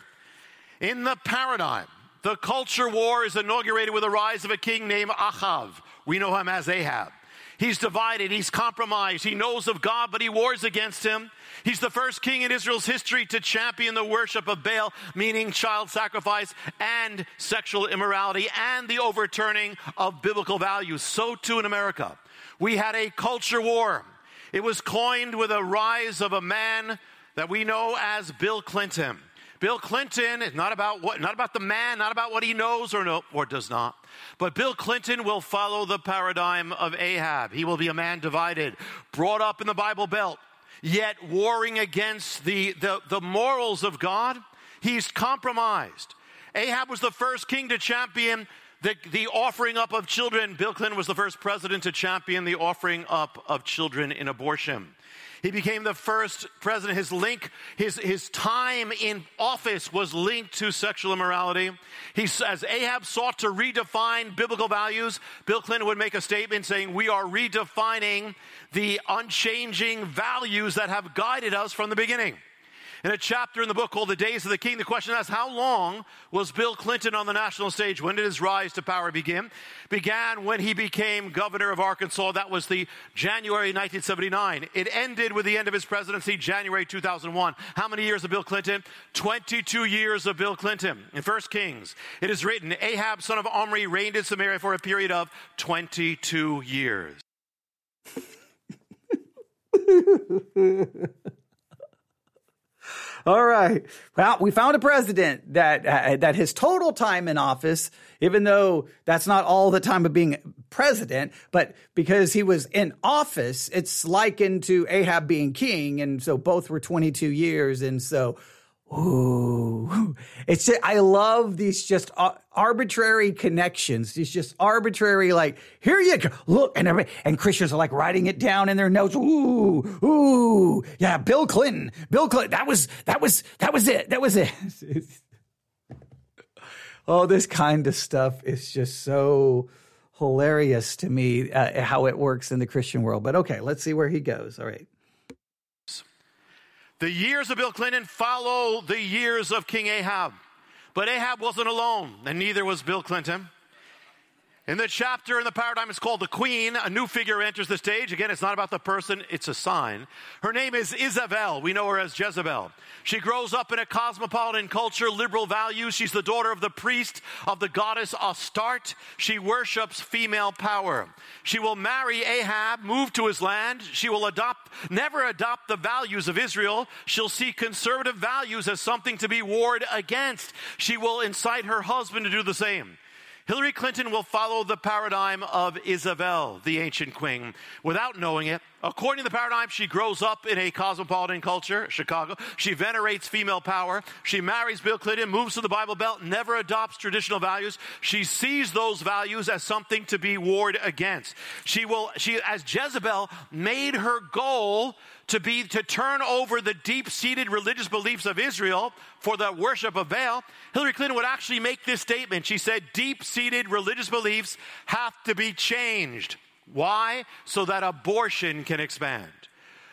In the paradigm, the culture war is inaugurated with the rise of a king named Achav. We know him as Ahab. He's divided, he's compromised, he knows of God, but he wars against him. He's the first king in Israel's history to champion the worship of Baal, meaning child sacrifice and sexual immorality and the overturning of biblical values. So too in America. We had a culture war. It was coined with a rise of a man that we know as Bill Clinton. Bill Clinton is not about what, not about the man, not about what he knows or no, or does not. But Bill Clinton will follow the paradigm of Ahab. He will be a man divided, brought up in the Bible Belt, yet warring against the, the, the morals of God. He's compromised. Ahab was the first king to champion the, the offering up of children. Bill Clinton was the first president to champion the offering up of children in abortion. He became the first president. His link, his, his time in office was linked to sexual immorality. He, as Ahab sought to redefine biblical values, Bill Clinton would make a statement saying, We are redefining the unchanging values that have guided us from the beginning. In a chapter in the book called The Days of the King, the question asks, how long was Bill Clinton on the national stage? When did his rise to power begin? Began when he became governor of Arkansas. That was the January 1979. It ended with the end of his presidency, January 2001. How many years of Bill Clinton? 22 years of Bill Clinton. In 1 Kings, it is written, Ahab, son of Omri, reigned in Samaria for a period of 22 years. All right. Well, we found a president that uh, that his total time in office, even though that's not all the time of being president, but because he was in office, it's likened to Ahab being king, and so both were 22 years, and so Ooh, it's I love these just arbitrary connections. These just arbitrary, like, here you go. Look, and everybody, and Christians are like writing it down in their notes. Ooh, ooh, yeah, Bill Clinton, Bill Clinton. That was, that was, that was it. That was it. oh, this kind of stuff is just so hilarious to me, uh, how it works in the Christian world. But okay, let's see where he goes. All right. The years of Bill Clinton follow the years of King Ahab. But Ahab wasn't alone, and neither was Bill Clinton. In the chapter in the paradigm, it's called The Queen. A new figure enters the stage. Again, it's not about the person, it's a sign. Her name is Izevel. We know her as Jezebel. She grows up in a cosmopolitan culture, liberal values. She's the daughter of the priest of the goddess Astarte. She worships female power. She will marry Ahab, move to his land. She will adopt, never adopt the values of Israel. She'll see conservative values as something to be warred against. She will incite her husband to do the same. Hillary Clinton will follow the paradigm of Izevel, the ancient queen, without knowing it. According to the paradigm, she grows up in a cosmopolitan culture, Chicago. She venerates female power. She marries Bill Clinton, moves to the Bible Belt, never adopts traditional values. She sees those values as something to be warred against. She will, she, as Jezebel, made her goal to be to turn over the deep-seated religious beliefs of Israel for the worship of Baal, Hillary Clinton would actually make this statement. She said, deep-seated religious beliefs have to be changed. Why? So that abortion can expand.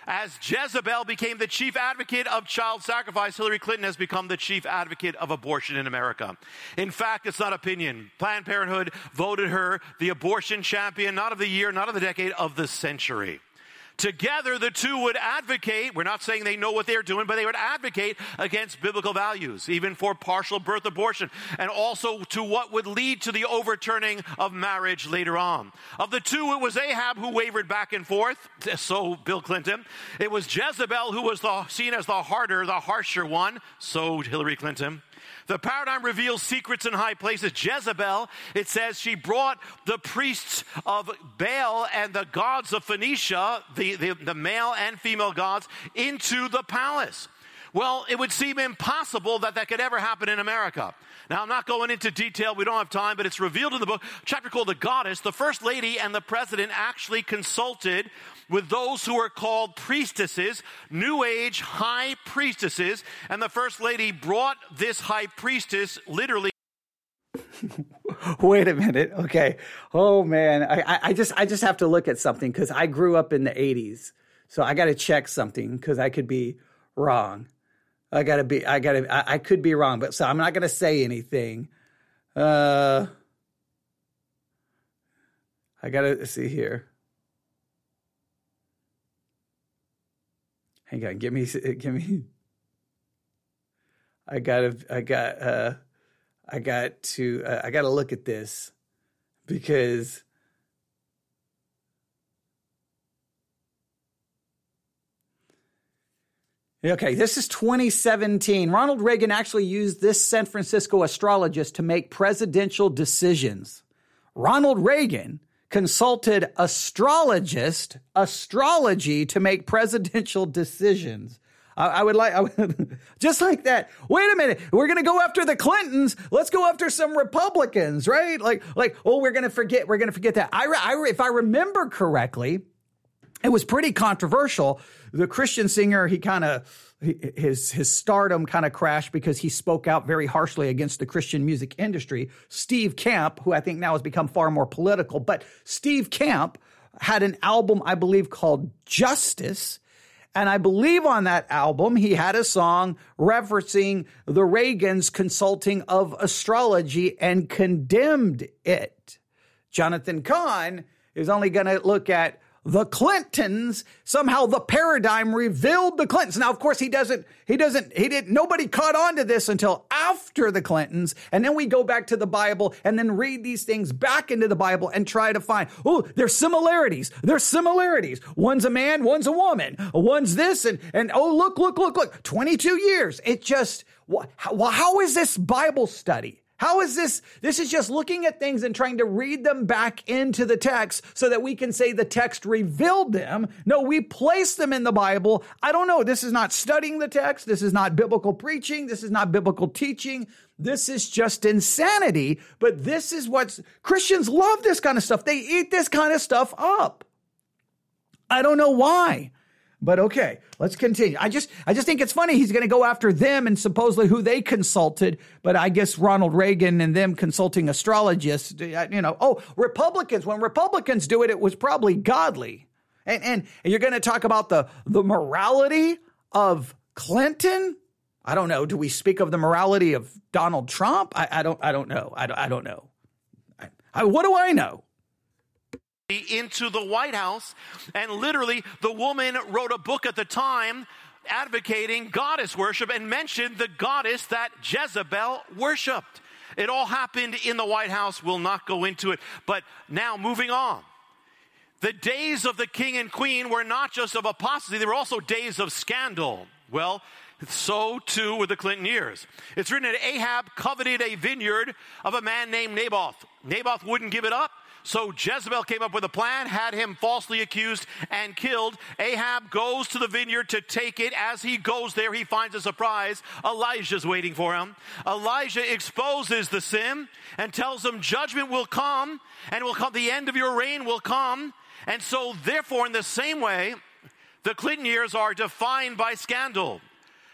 As Jezebel became the chief advocate of child sacrifice, Hillary Clinton has become the chief advocate of abortion in America. In fact, it's not opinion. Planned Parenthood voted her the abortion champion, not of the year, not of the decade, of the century. Together, the two would advocate, we're not saying they know what they're doing, but they would advocate against biblical values, even for partial birth abortion, and also to what would lead to the overturning of marriage later on. Of the two, it was Ahab who wavered back and forth, so Bill Clinton. It was Jezebel who was the, seen as the harder, the harsher one, so Hillary Clinton. The paradigm reveals secrets in high places. Jezebel, it says she brought the priests of Baal and the gods of Phoenicia, the, the, the male and female gods, into the palace. Well, it would seem impossible that that could ever happen in America. Now, I'm not going into detail, we don't have time, but it's revealed in the book, chapter called The Goddess. The First Lady and the President actually consulted with those who are called priestesses, New Age high priestesses, and the First Lady brought this high priestess literally. Wait a minute. Okay. Oh man, I, I just I just have to look at something because I grew up in the '80s, so I got to check something because I could be wrong. I gotta be. I gotta. I, I could be wrong, but so I'm not gonna say anything. Uh, I gotta see here. Hang on, give me, give me. I gotta. I got. Uh, I got to. Uh, I got to look at this because Okay, this is 2017. Ronald Reagan actually used this San Francisco astrologist to make presidential decisions. Ronald Reagan consulted astrologist astrology to make presidential decisions. I, I would like, I would, just like that. Wait a minute, we're going to go after the Clintons. Let's go after some Republicans, right? Like, like, oh, we're going to forget, we're going to forget that. I, I, if I remember correctly, it was pretty controversial. The Christian singer, he kind of his his stardom kind of crashed because he spoke out very harshly against the Christian music industry. Steve Camp, who I think now has become far more political, but Steve Camp had an album I believe called Justice And I believe on that album, he had a song referencing the Reagans consulting of astrology and condemned it. Jonathan Cahn is only going to look at the Clintons. Somehow the paradigm revealed the Clintons. Now, of course, he doesn't, he doesn't, he didn't, nobody caught on to this until after the Clintons. And then we go back to the Bible and then read these things back into the Bible and try to find, oh, there's similarities. There's similarities. One's a man, one's a woman. One's this and, and oh, look, look, look, look, 22 years. It just, how, how is this Bible study? How is this? This is just looking at things and trying to read them back into the text so that we can say the text revealed them. No, we place them in the Bible. I don't know. This is not studying the text. This is not biblical preaching. This is not biblical teaching. This is just insanity. But this is what Christians love this kind of stuff. They eat this kind of stuff up. I don't know why. But okay, let's continue. I just I just think it's funny he's going to go after them and supposedly who they consulted, but I guess Ronald Reagan and them consulting astrologists, uh, you know, oh, Republicans, when Republicans do it it was probably godly. And and, you're going to talk about the the morality of Clinton? I don't know. Do we speak of the morality of Donald Trump? I, I don't I don't know. I don't, I don't know. I, I, what do I know? Into the White House. And literally, the woman wrote a book at the time advocating goddess worship and mentioned the goddess that Jezebel worshiped. It all happened in the White House. We'll not go into it. But now, moving on. The days of the king and queen were not just of apostasy, they were also days of scandal. Well, so too were the Clinton years. It's written that Ahab coveted a vineyard of a man named Naboth. Naboth wouldn't give it up. So Jezebel came up with a plan, had him falsely accused and killed. Ahab goes to the vineyard to take it. As he goes there, he finds a surprise. Elijah's waiting for him. Elijah exposes the sin and tells him judgment will come and will come, the end of your reign will come. And so, therefore, in the same way, the Clinton years are defined by scandal.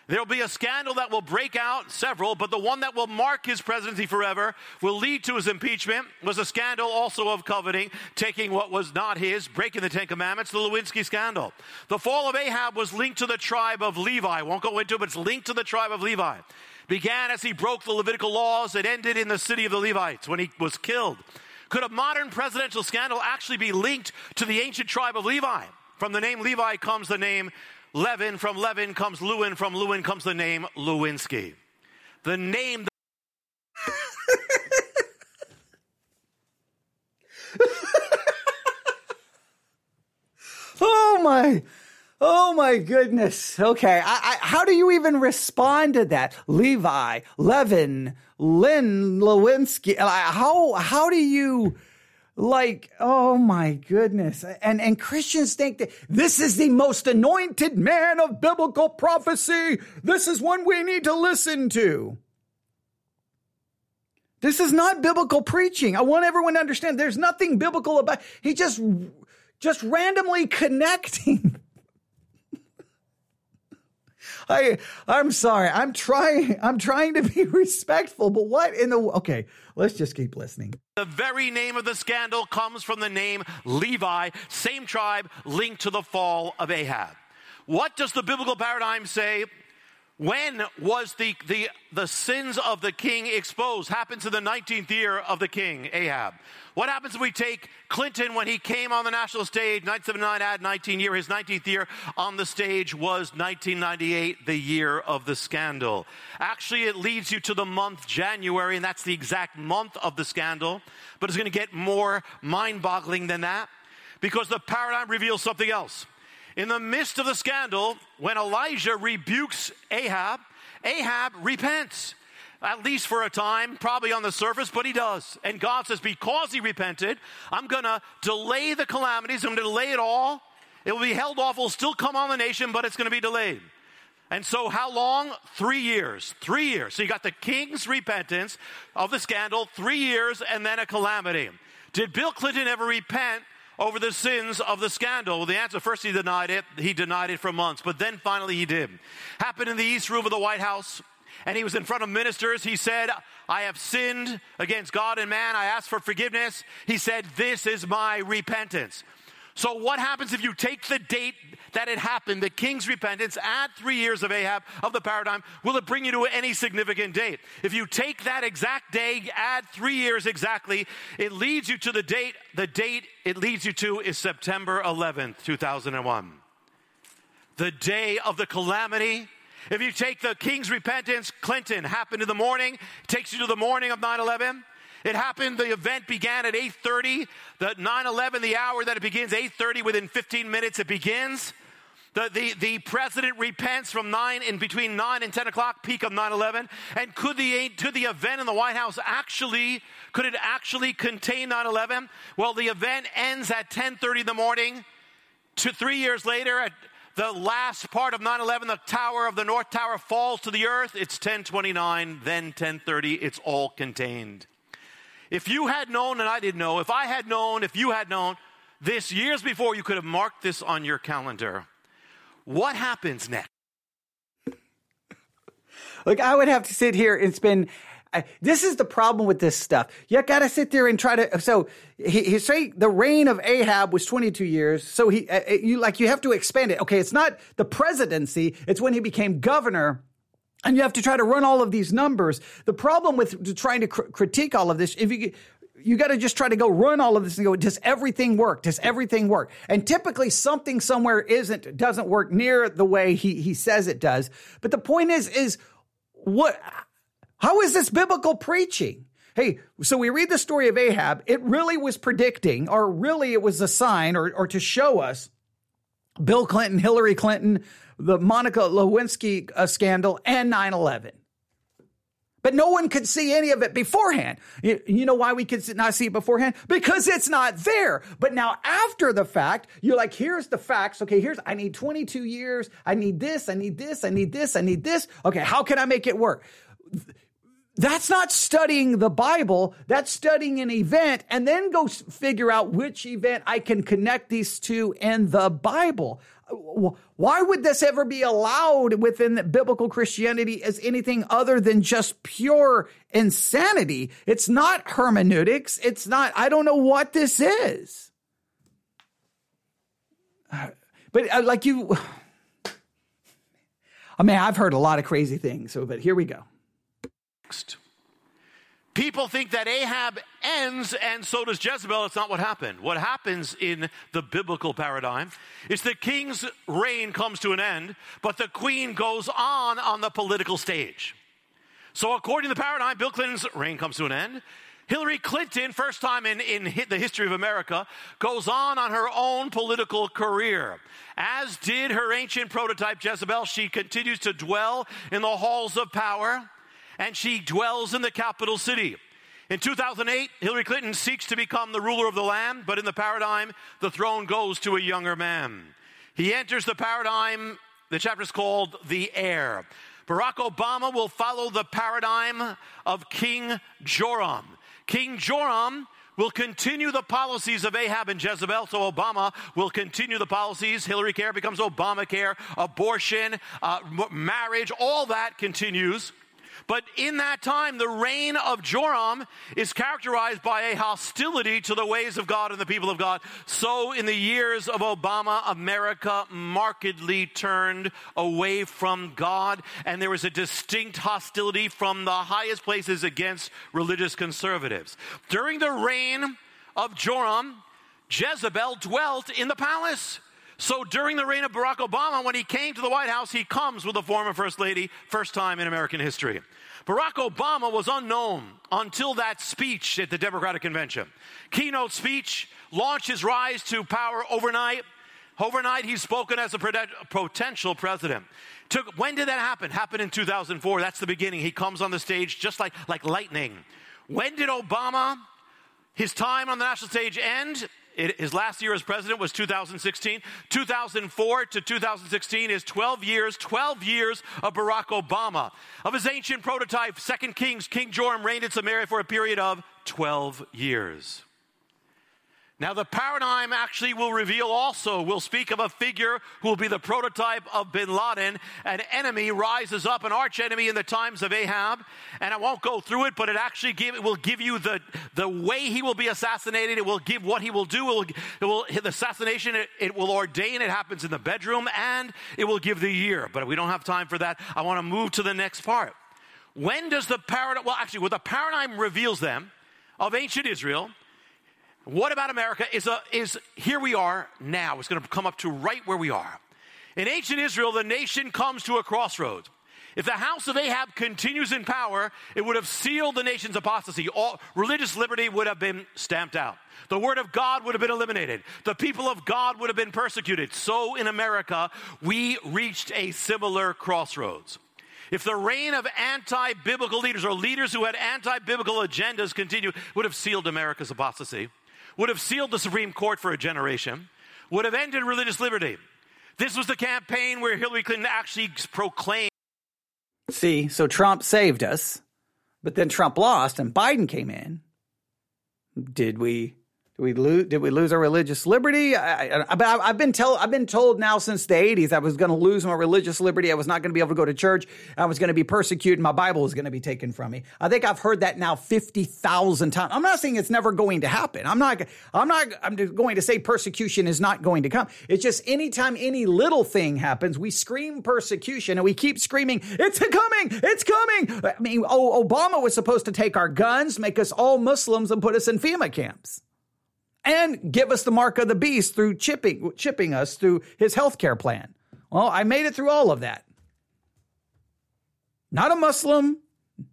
There'll be a scandal that will break out, several, but the one that will mark his presidency forever, will lead to his impeachment, was a scandal also of coveting, taking what was not his, breaking the Ten Commandments, the Lewinsky scandal. The fall of Ahab was linked to the tribe of Levi. Won't go into it, but it's linked to the tribe of Levi. Began as he broke the Levitical laws, it ended in the city of the Levites when he was killed. Could a modern presidential scandal actually be linked to the ancient tribe of Levi? From the name Levi comes the name Levin, from Levin comes Lewin, from Lewin comes the name Lewinsky. The name. oh my. Oh my goodness. Okay. I, I, how do you even respond to that? Levi, Levin, Lewin, Lewinsky. How, how do you, like, oh my goodness. And, and Christians think that this is the most anointed man of biblical prophecy. This is one we need to listen to. This is not biblical preaching. I want everyone to understand there's nothing biblical about he just just randomly connecting I I'm sorry. I'm trying I'm trying to be respectful, but what in the Okay, let's just keep listening. The very name of the scandal comes from the name Levi, same tribe linked to the fall of Ahab. What does the biblical paradigm say when was the, the, the sins of the king exposed? Happens in the 19th year of the king, Ahab. What happens if we take Clinton when he came on the national stage, 1979, add 19 year, his 19th year on the stage was 1998, the year of the scandal. Actually, it leads you to the month January, and that's the exact month of the scandal, but it's going to get more mind boggling than that because the paradigm reveals something else. In the midst of the scandal, when Elijah rebukes Ahab, Ahab repents. At least for a time, probably on the surface, but he does. And God says, Because he repented, I'm going to delay the calamities. I'm going to delay it all. It will be held off. It will still come on the nation, but it's going to be delayed. And so, how long? Three years. Three years. So, you got the king's repentance of the scandal, three years, and then a calamity. Did Bill Clinton ever repent over the sins of the scandal? Well, the answer first, he denied it. He denied it for months, but then finally he did. Happened in the East Room of the White House, and he was in front of ministers. He said, I have sinned against God and man. I ask for forgiveness. He said, This is my repentance. So, what happens if you take the date that it happened, the king's repentance, add three years of Ahab of the paradigm? Will it bring you to any significant date? If you take that exact day, add three years exactly, it leads you to the date. The date it leads you to is September 11th, 2001. The day of the calamity. If you take the king's repentance, Clinton happened in the morning, takes you to the morning of 9 11. It happened, the event began at 8.30. The 9-11, the hour that it begins, 8.30, within 15 minutes it begins. The, the, the president repents from 9 in between 9 and 10 o'clock, peak of 9-11. And could the, could the event in the White House actually, could it actually contain 9-11? Well, the event ends at 10.30 in the morning. To three years later, at the last part of 9-11, the tower of the North Tower falls to the earth. It's 1029, then 1030. It's all contained. If you had known and I didn't know, if I had known, if you had known, this years before, you could have marked this on your calendar. What happens next? Like, I would have to sit here and spend. Uh, this is the problem with this stuff. You got to sit there and try to. So he, he say the reign of Ahab was 22 years. So he, uh, you like you have to expand it. Okay, it's not the presidency. It's when he became governor and you have to try to run all of these numbers. The problem with trying to cr- critique all of this, if you you got to just try to go run all of this and go, does everything work? Does everything work? And typically something somewhere isn't, doesn't work near the way he, he says it does. But the point is, is what, how is this biblical preaching? Hey, so we read the story of Ahab. It really was predicting, or really it was a sign, or, or to show us Bill Clinton, Hillary Clinton, the Monica Lewinsky uh, scandal, and 9 11. But no one could see any of it beforehand. You, you, know why we could not see it beforehand? Because it's not there. But now, after the fact, you're like, here's the facts. Okay, here's, I need 22 years. I need this. I need this. I need this. I need this. Okay, how can I make it work? That's not studying the Bible. That's studying an event and then go figure out which event I can connect these two in the Bible. Why would this ever be allowed within biblical Christianity as anything other than just pure insanity? It's not hermeneutics. It's not, I don't know what this is. But uh, like you, I mean, I've heard a lot of crazy things, so, but here we go. Next. People think that Ahab ends and so does Jezebel. It's not what happened. What happens in the biblical paradigm is the king's reign comes to an end, but the queen goes on on the political stage. So, according to the paradigm, Bill Clinton's reign comes to an end. Hillary Clinton, first time in, in the history of America, goes on on her own political career. As did her ancient prototype Jezebel, she continues to dwell in the halls of power and she dwells in the capital city. In 2008, Hillary Clinton seeks to become the ruler of the land, but in the paradigm, the throne goes to a younger man. He enters the paradigm, the chapter is called The Heir. Barack Obama will follow the paradigm of King Joram. King Joram will continue the policies of Ahab and Jezebel, so Obama will continue the policies. Hillary Care becomes Obamacare, abortion, uh, marriage, all that continues. But in that time, the reign of Joram is characterized by a hostility to the ways of God and the people of God. So in the years of Obama, America markedly turned away from God, and there was a distinct hostility from the highest places against religious conservatives. During the reign of Joram, Jezebel dwelt in the palace. So during the reign of Barack Obama, when he came to the White House, he comes with a former First Lady, first time in American history. Barack Obama was unknown until that speech at the Democratic Convention. Keynote speech launched his rise to power overnight. Overnight, he's spoken as a potential president. Took, when did that happen? Happened in 2004. That's the beginning. He comes on the stage just like, like lightning. When did Obama, his time on the national stage end? It, his last year as president was 2016. 2004 to 2016 is 12 years, 12 years of Barack Obama. Of his ancient prototype, Second Kings, King Joram reigned in Samaria for a period of 12 years. Now, the paradigm actually will reveal also, we'll speak of a figure who will be the prototype of bin Laden. An enemy rises up, an arch enemy in the times of Ahab. And I won't go through it, but it actually give, it will give you the, the way he will be assassinated. It will give what he will do. It will, it will the assassination, it, it will ordain it happens in the bedroom, and it will give the year. But we don't have time for that. I want to move to the next part. When does the paradigm, well, actually, what the paradigm reveals them of ancient Israel what about America is, a, is here we are now. It's going to come up to right where we are. In ancient Israel, the nation comes to a crossroads. If the house of Ahab continues in power, it would have sealed the nation's apostasy. All religious liberty would have been stamped out. The word of God would have been eliminated. The people of God would have been persecuted. So in America, we reached a similar crossroads. If the reign of anti biblical leaders or leaders who had anti biblical agendas continued, would have sealed America's apostasy would have sealed the Supreme Court for a generation, would have ended religious liberty. This was the campaign where Hillary Clinton actually proclaimed. See, so Trump saved us, but then Trump lost and Biden came in. Did we did we lose? Did we lose our religious liberty? I, have been told. I've been told now since the '80s I was going to lose my religious liberty. I was not going to be able to go to church. I was going to be persecuted. My Bible was going to be taken from me. I think I've heard that now fifty thousand times. I'm not saying it's never going to happen. I'm not. I'm not. I'm going to say persecution is not going to come. It's just anytime any little thing happens, we scream persecution and we keep screaming, "It's coming! It's coming!" I mean, oh, Obama was supposed to take our guns, make us all Muslims, and put us in FEMA camps and give us the mark of the beast through chipping, chipping us through his health care plan. Well, I made it through all of that. Not a Muslim.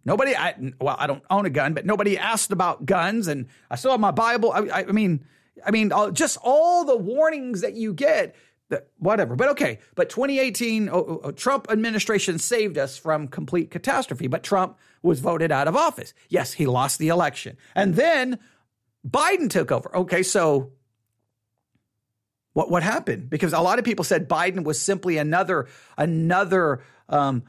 Nobody, I, well, I don't own a gun, but nobody asked about guns. And I still have my Bible. I, I mean, I mean, just all the warnings that you get, that, whatever. But okay, but 2018, oh, oh, Trump administration saved us from complete catastrophe. But Trump was voted out of office. Yes, he lost the election. And then Biden took over. Okay, so what what happened? Because a lot of people said Biden was simply another another um,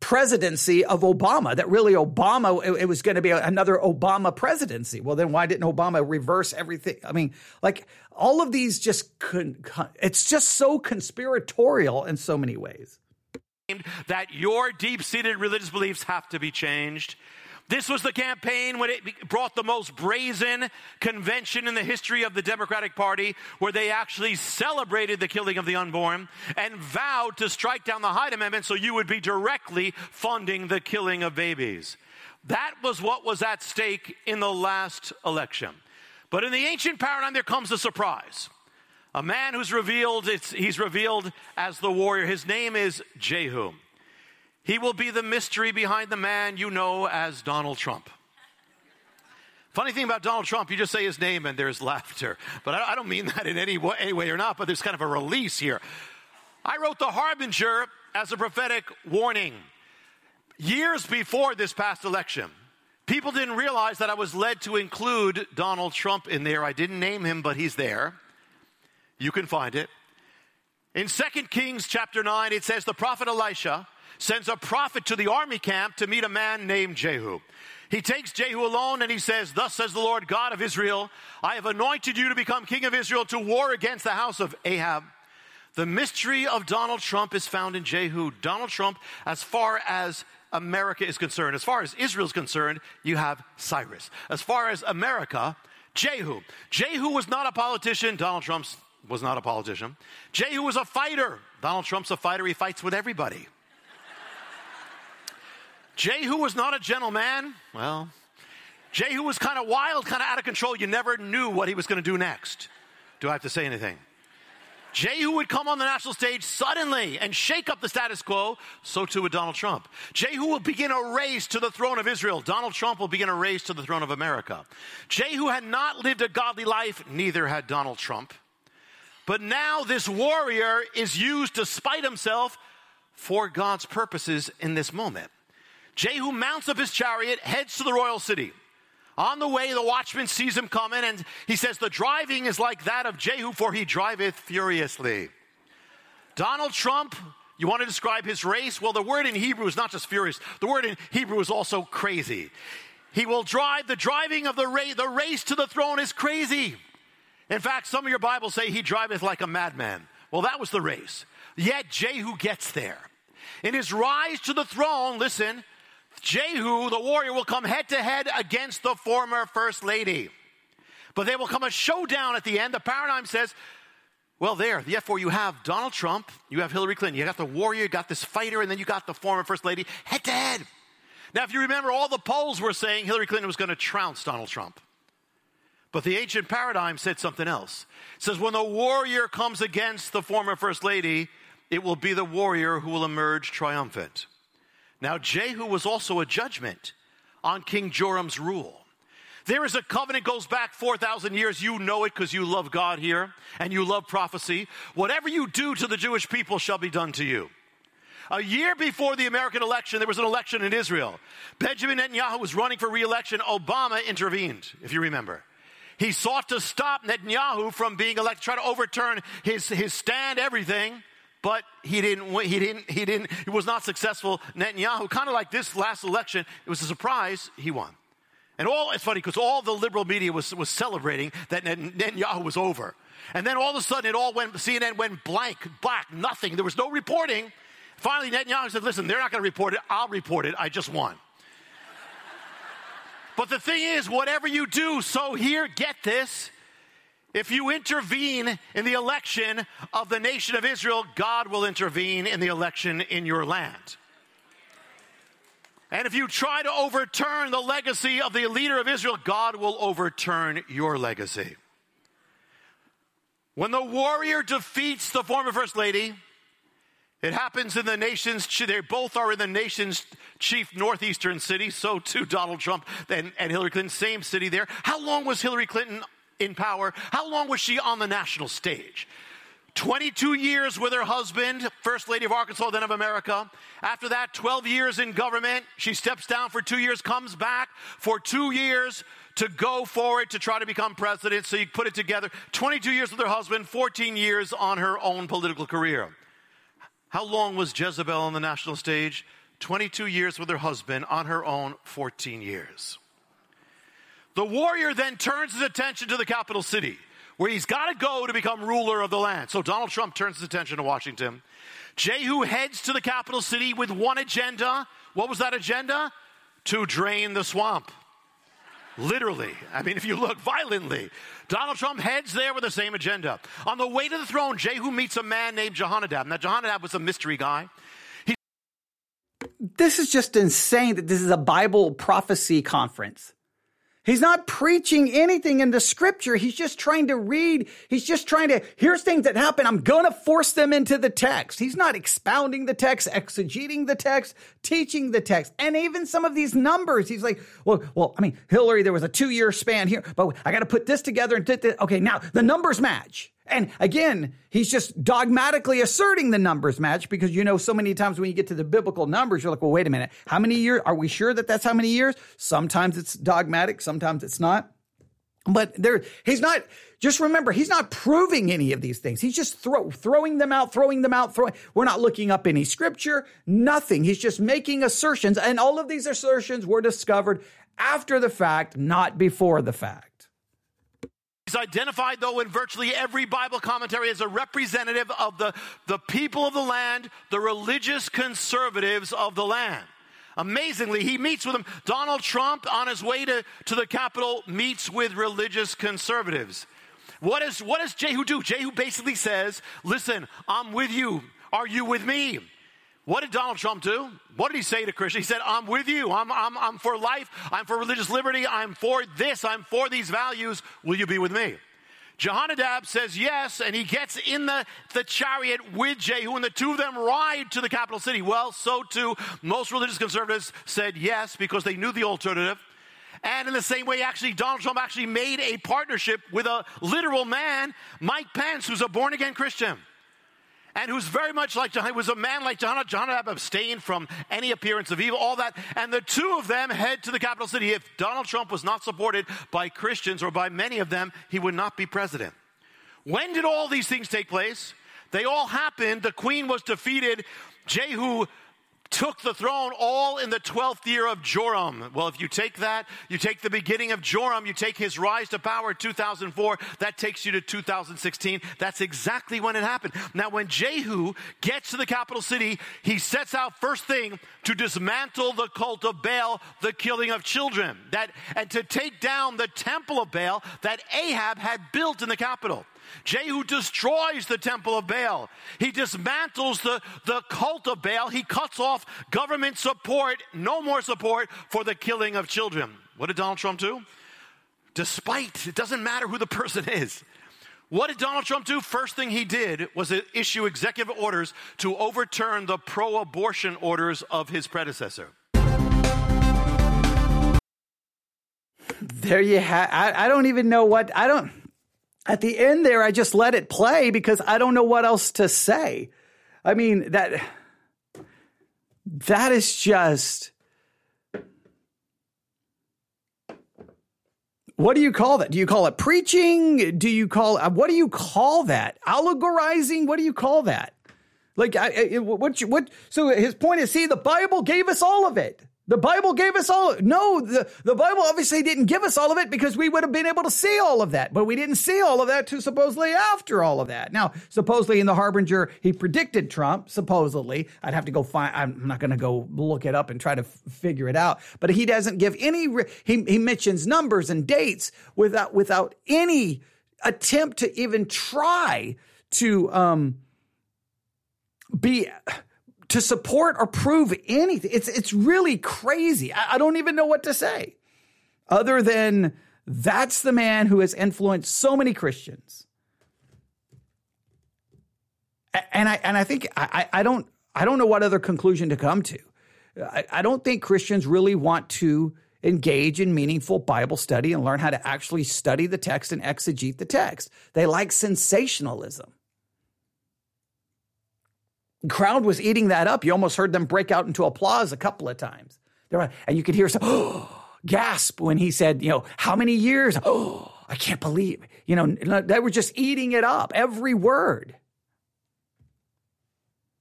presidency of Obama. That really Obama it, it was going to be another Obama presidency. Well, then why didn't Obama reverse everything? I mean, like all of these just couldn't. It's just so conspiratorial in so many ways. That your deep seated religious beliefs have to be changed this was the campaign when it brought the most brazen convention in the history of the Democratic Party, where they actually celebrated the killing of the unborn and vowed to strike down the Hyde Amendment so you would be directly funding the killing of babies. That was what was at stake in the last election. But in the ancient paradigm, there comes a surprise. A man who's revealed, he's revealed as the warrior. His name is Jehu. He will be the mystery behind the man you know as Donald Trump. Funny thing about Donald Trump, you just say his name and there's laughter. But I, don't mean that in any way, any way or not, but there's kind of a release here. I wrote The Harbinger as a prophetic warning years before this past election. People didn't realize that I was led to include Donald Trump in there. I didn't name him, but he's there. You can find it. In 2 Kings chapter 9, it says, The prophet Elisha sends a prophet to the army camp to meet a man named Jehu. He takes Jehu alone and he says, Thus says the Lord God of Israel, I have anointed you to become king of Israel to war against the house of Ahab. The mystery of Donald Trump is found in Jehu. Donald Trump, as far as America is concerned, as far as Israel is concerned, you have Cyrus. As far as America, Jehu. Jehu was not a politician. Donald Trump was not a politician. Jehu was a fighter. Donald Trump's a fighter. He fights with everybody. Jehu was not a gentleman. Well, Jehu was kind of wild, kind of out of control. You never knew what he was going to do next. Do I have to say anything? Jehu would come on the national stage suddenly and shake up the status quo. So too would Donald Trump. Jehu will begin a race to the throne of Israel. Donald Trump will begin a race to the throne of America. Jehu had not lived a godly life, neither had Donald Trump. But now this warrior is used to spite himself for God's purposes in this moment. Jehu mounts up his chariot, heads to the royal city. On the way, the watchman sees him coming, and he says, The driving is like that of Jehu, for he driveth furiously. Donald Trump, you want to describe his race? Well, the word in Hebrew is not just furious, the word in Hebrew is also crazy. He will drive, the driving of the race, the race to the throne is crazy. In fact, some of your Bibles say he driveth like a madman. Well, that was the race. Yet Jehu gets there. In his rise to the throne, listen, Jehu, the warrior, will come head to head against the former first lady. But there will come a showdown at the end. The paradigm says, well, there, therefore, you have Donald Trump, you have Hillary Clinton, you got the warrior, you got this fighter, and then you got the former first lady head to head. Now, if you remember, all the polls were saying Hillary Clinton was going to trounce Donald Trump. But the ancient paradigm said something else. It says, when the warrior comes against the former first lady, it will be the warrior who will emerge triumphant. Now, Jehu was also a judgment on King Joram's rule. There is a covenant goes back 4,000 years. You know it because you love God here and you love prophecy. Whatever you do to the Jewish people shall be done to you. A year before the American election, there was an election in Israel. Benjamin Netanyahu was running for reelection. Obama intervened, if you remember. He sought to stop Netanyahu from being elected, try to overturn his, his stand, everything but he didn't he didn't he didn't he was not successful. Netanyahu kind of like this last election it was a surprise he won. And all it's funny because all the liberal media was was celebrating that netanyahu was over. And then all of a sudden it all went cnn went blank black nothing. There was no reporting. Finally netanyahu said listen they're not going to report it. I'll report it. I just won. But the thing is whatever you do so here get this if you intervene in the election of the nation of Israel, God will intervene in the election in your land. And if you try to overturn the legacy of the leader of Israel, God will overturn your legacy. When the warrior defeats the former first lady, it happens in the nation's, they both are in the nation's chief northeastern city. So too Donald Trump and, and Hillary Clinton, same city there. How long was Hillary Clinton in power. How long was she on the national stage? 22 years with her husband, First Lady of Arkansas, then of America. After that, 12 years in government. She steps down for two years, comes back for two years to go forward to try to become president. So you put it together 22 years with her husband, 14 years on her own political career. How long was Jezebel on the national stage? 22 years with her husband, on her own, 14 years. The warrior then turns his attention to the capital city, where he's got to go to become ruler of the land. So Donald Trump turns his attention to Washington. Jehu heads to the capital city with one agenda. What was that agenda? To drain the swamp. Literally. I mean, if you look violently. Donald Trump heads there with the same agenda. On the way to the throne, Jehu meets a man named Jehonadab. Now, Jehonadab was a mystery guy. He- this is just insane that this is a Bible prophecy conference. He's not preaching anything in the scripture. He's just trying to read. He's just trying to, here's things that happen. I'm going to force them into the text. He's not expounding the text, exegeting the text, teaching the text. And even some of these numbers, he's like, well, well, I mean, Hillary, there was a two year span here, but I got to put this together and did this. okay, now the numbers match. And again, he's just dogmatically asserting the numbers match because you know so many times when you get to the biblical numbers, you're like, well, wait a minute, how many years? Are we sure that that's how many years? Sometimes it's dogmatic, sometimes it's not. But there, he's not. Just remember, he's not proving any of these things. He's just throw, throwing them out, throwing them out. Throwing. We're not looking up any scripture, nothing. He's just making assertions, and all of these assertions were discovered after the fact, not before the fact. He's identified, though, in virtually every Bible commentary as a representative of the, the people of the land, the religious conservatives of the land. Amazingly, he meets with them. Donald Trump, on his way to, to the Capitol, meets with religious conservatives. What, is, what does Jehu do? Jehu basically says, Listen, I'm with you. Are you with me? What did Donald Trump do? What did he say to Christians? He said, I'm with you. I'm, I'm, I'm for life. I'm for religious liberty. I'm for this. I'm for these values. Will you be with me? Jehonadab says yes, and he gets in the, the chariot with Jehu, and the two of them ride to the capital city. Well, so too, most religious conservatives said yes because they knew the alternative. And in the same way, actually, Donald Trump actually made a partnership with a literal man, Mike Pence, who's a born again Christian and who's very much like John, was a man like John. John abstained from any appearance of evil, all that. And the two of them head to the capital city. If Donald Trump was not supported by Christians or by many of them, he would not be president. When did all these things take place? They all happened. The queen was defeated. Jehu took the throne all in the 12th year of Joram. Well, if you take that, you take the beginning of Joram, you take his rise to power in 2004, that takes you to 2016. That's exactly when it happened. Now, when Jehu gets to the capital city, he sets out first thing to dismantle the cult of Baal, the killing of children, that, and to take down the temple of Baal that Ahab had built in the capital. Jehu destroys the temple of Baal. He dismantles the, the cult of Baal. He cuts off government support, no more support for the killing of children. What did Donald Trump do? Despite, it doesn't matter who the person is. What did Donald Trump do? First thing he did was issue executive orders to overturn the pro abortion orders of his predecessor. There you have. I, I don't even know what I don't at the end there, I just let it play because I don't know what else to say. I mean, that that is just what do you call that? Do you call it preaching? Do you call uh, what do you call that? Allegorizing? What do you call that? Like, I, what? What? So his point is, see, the Bible gave us all of it. The Bible gave us all. No, the, the Bible obviously didn't give us all of it because we would have been able to see all of that, but we didn't see all of that to supposedly after all of that. Now, supposedly in the Harbinger, he predicted Trump, supposedly. I'd have to go find, I'm not going to go look it up and try to f- figure it out, but he doesn't give any, he, he mentions numbers and dates without, without any attempt to even try to, um, be to support or prove anything. It's it's really crazy. I, I don't even know what to say, other than that's the man who has influenced so many Christians. And I and I think I, I don't I don't know what other conclusion to come to. I, I don't think Christians really want to engage in meaningful Bible study and learn how to actually study the text and exegete the text. They like sensationalism crowd was eating that up. You almost heard them break out into applause a couple of times. And you could hear some oh, gasp when he said, you know, how many years? Oh, I can't believe. You know, they were just eating it up, every word.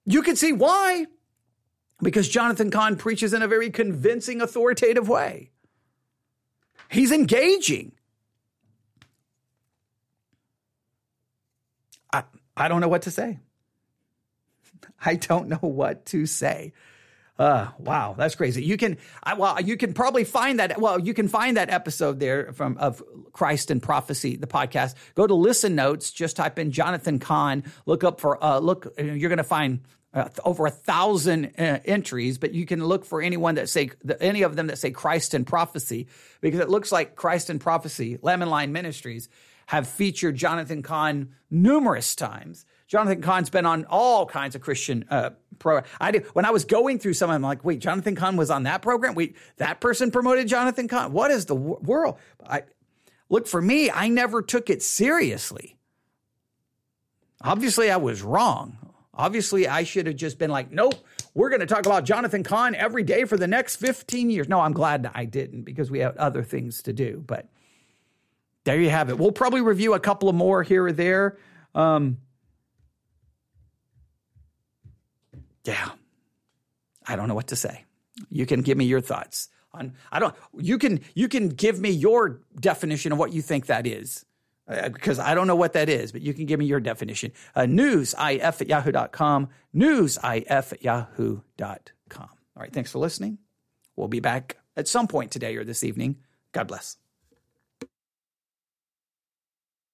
You can see why. Because Jonathan Cahn preaches in a very convincing, authoritative way. He's engaging. I, I don't know what to say. I don't know what to say. Uh, wow, that's crazy. You can, I, well, you can probably find that. Well, you can find that episode there from of Christ in Prophecy, the podcast. Go to listen notes. Just type in Jonathan Cahn. Look up for uh, look. You're going to find uh, over a thousand uh, entries, but you can look for anyone that say any of them that say Christ in Prophecy because it looks like Christ in Prophecy, Lamb and Lion Ministries, have featured Jonathan Cahn numerous times. Jonathan Cahn's been on all kinds of Christian uh. I did, when I was going through some, I'm like, wait, Jonathan Cahn was on that program. Wait, that person promoted Jonathan Cahn. What is the world? I look for me. I never took it seriously. Obviously, I was wrong. Obviously, I should have just been like, nope, we're going to talk about Jonathan Cahn every day for the next 15 years. No, I'm glad I didn't because we have other things to do. But there you have it. We'll probably review a couple of more here or there. Um, yeah, I don't know what to say. You can give me your thoughts on. I don't. You can you can give me your definition of what you think that is. Uh, because I don't know what that is, but you can give me your definition. Uh, newsif at yahoo.com, newsif at yahoo.com. All right, thanks for listening. We'll be back at some point today or this evening. God bless.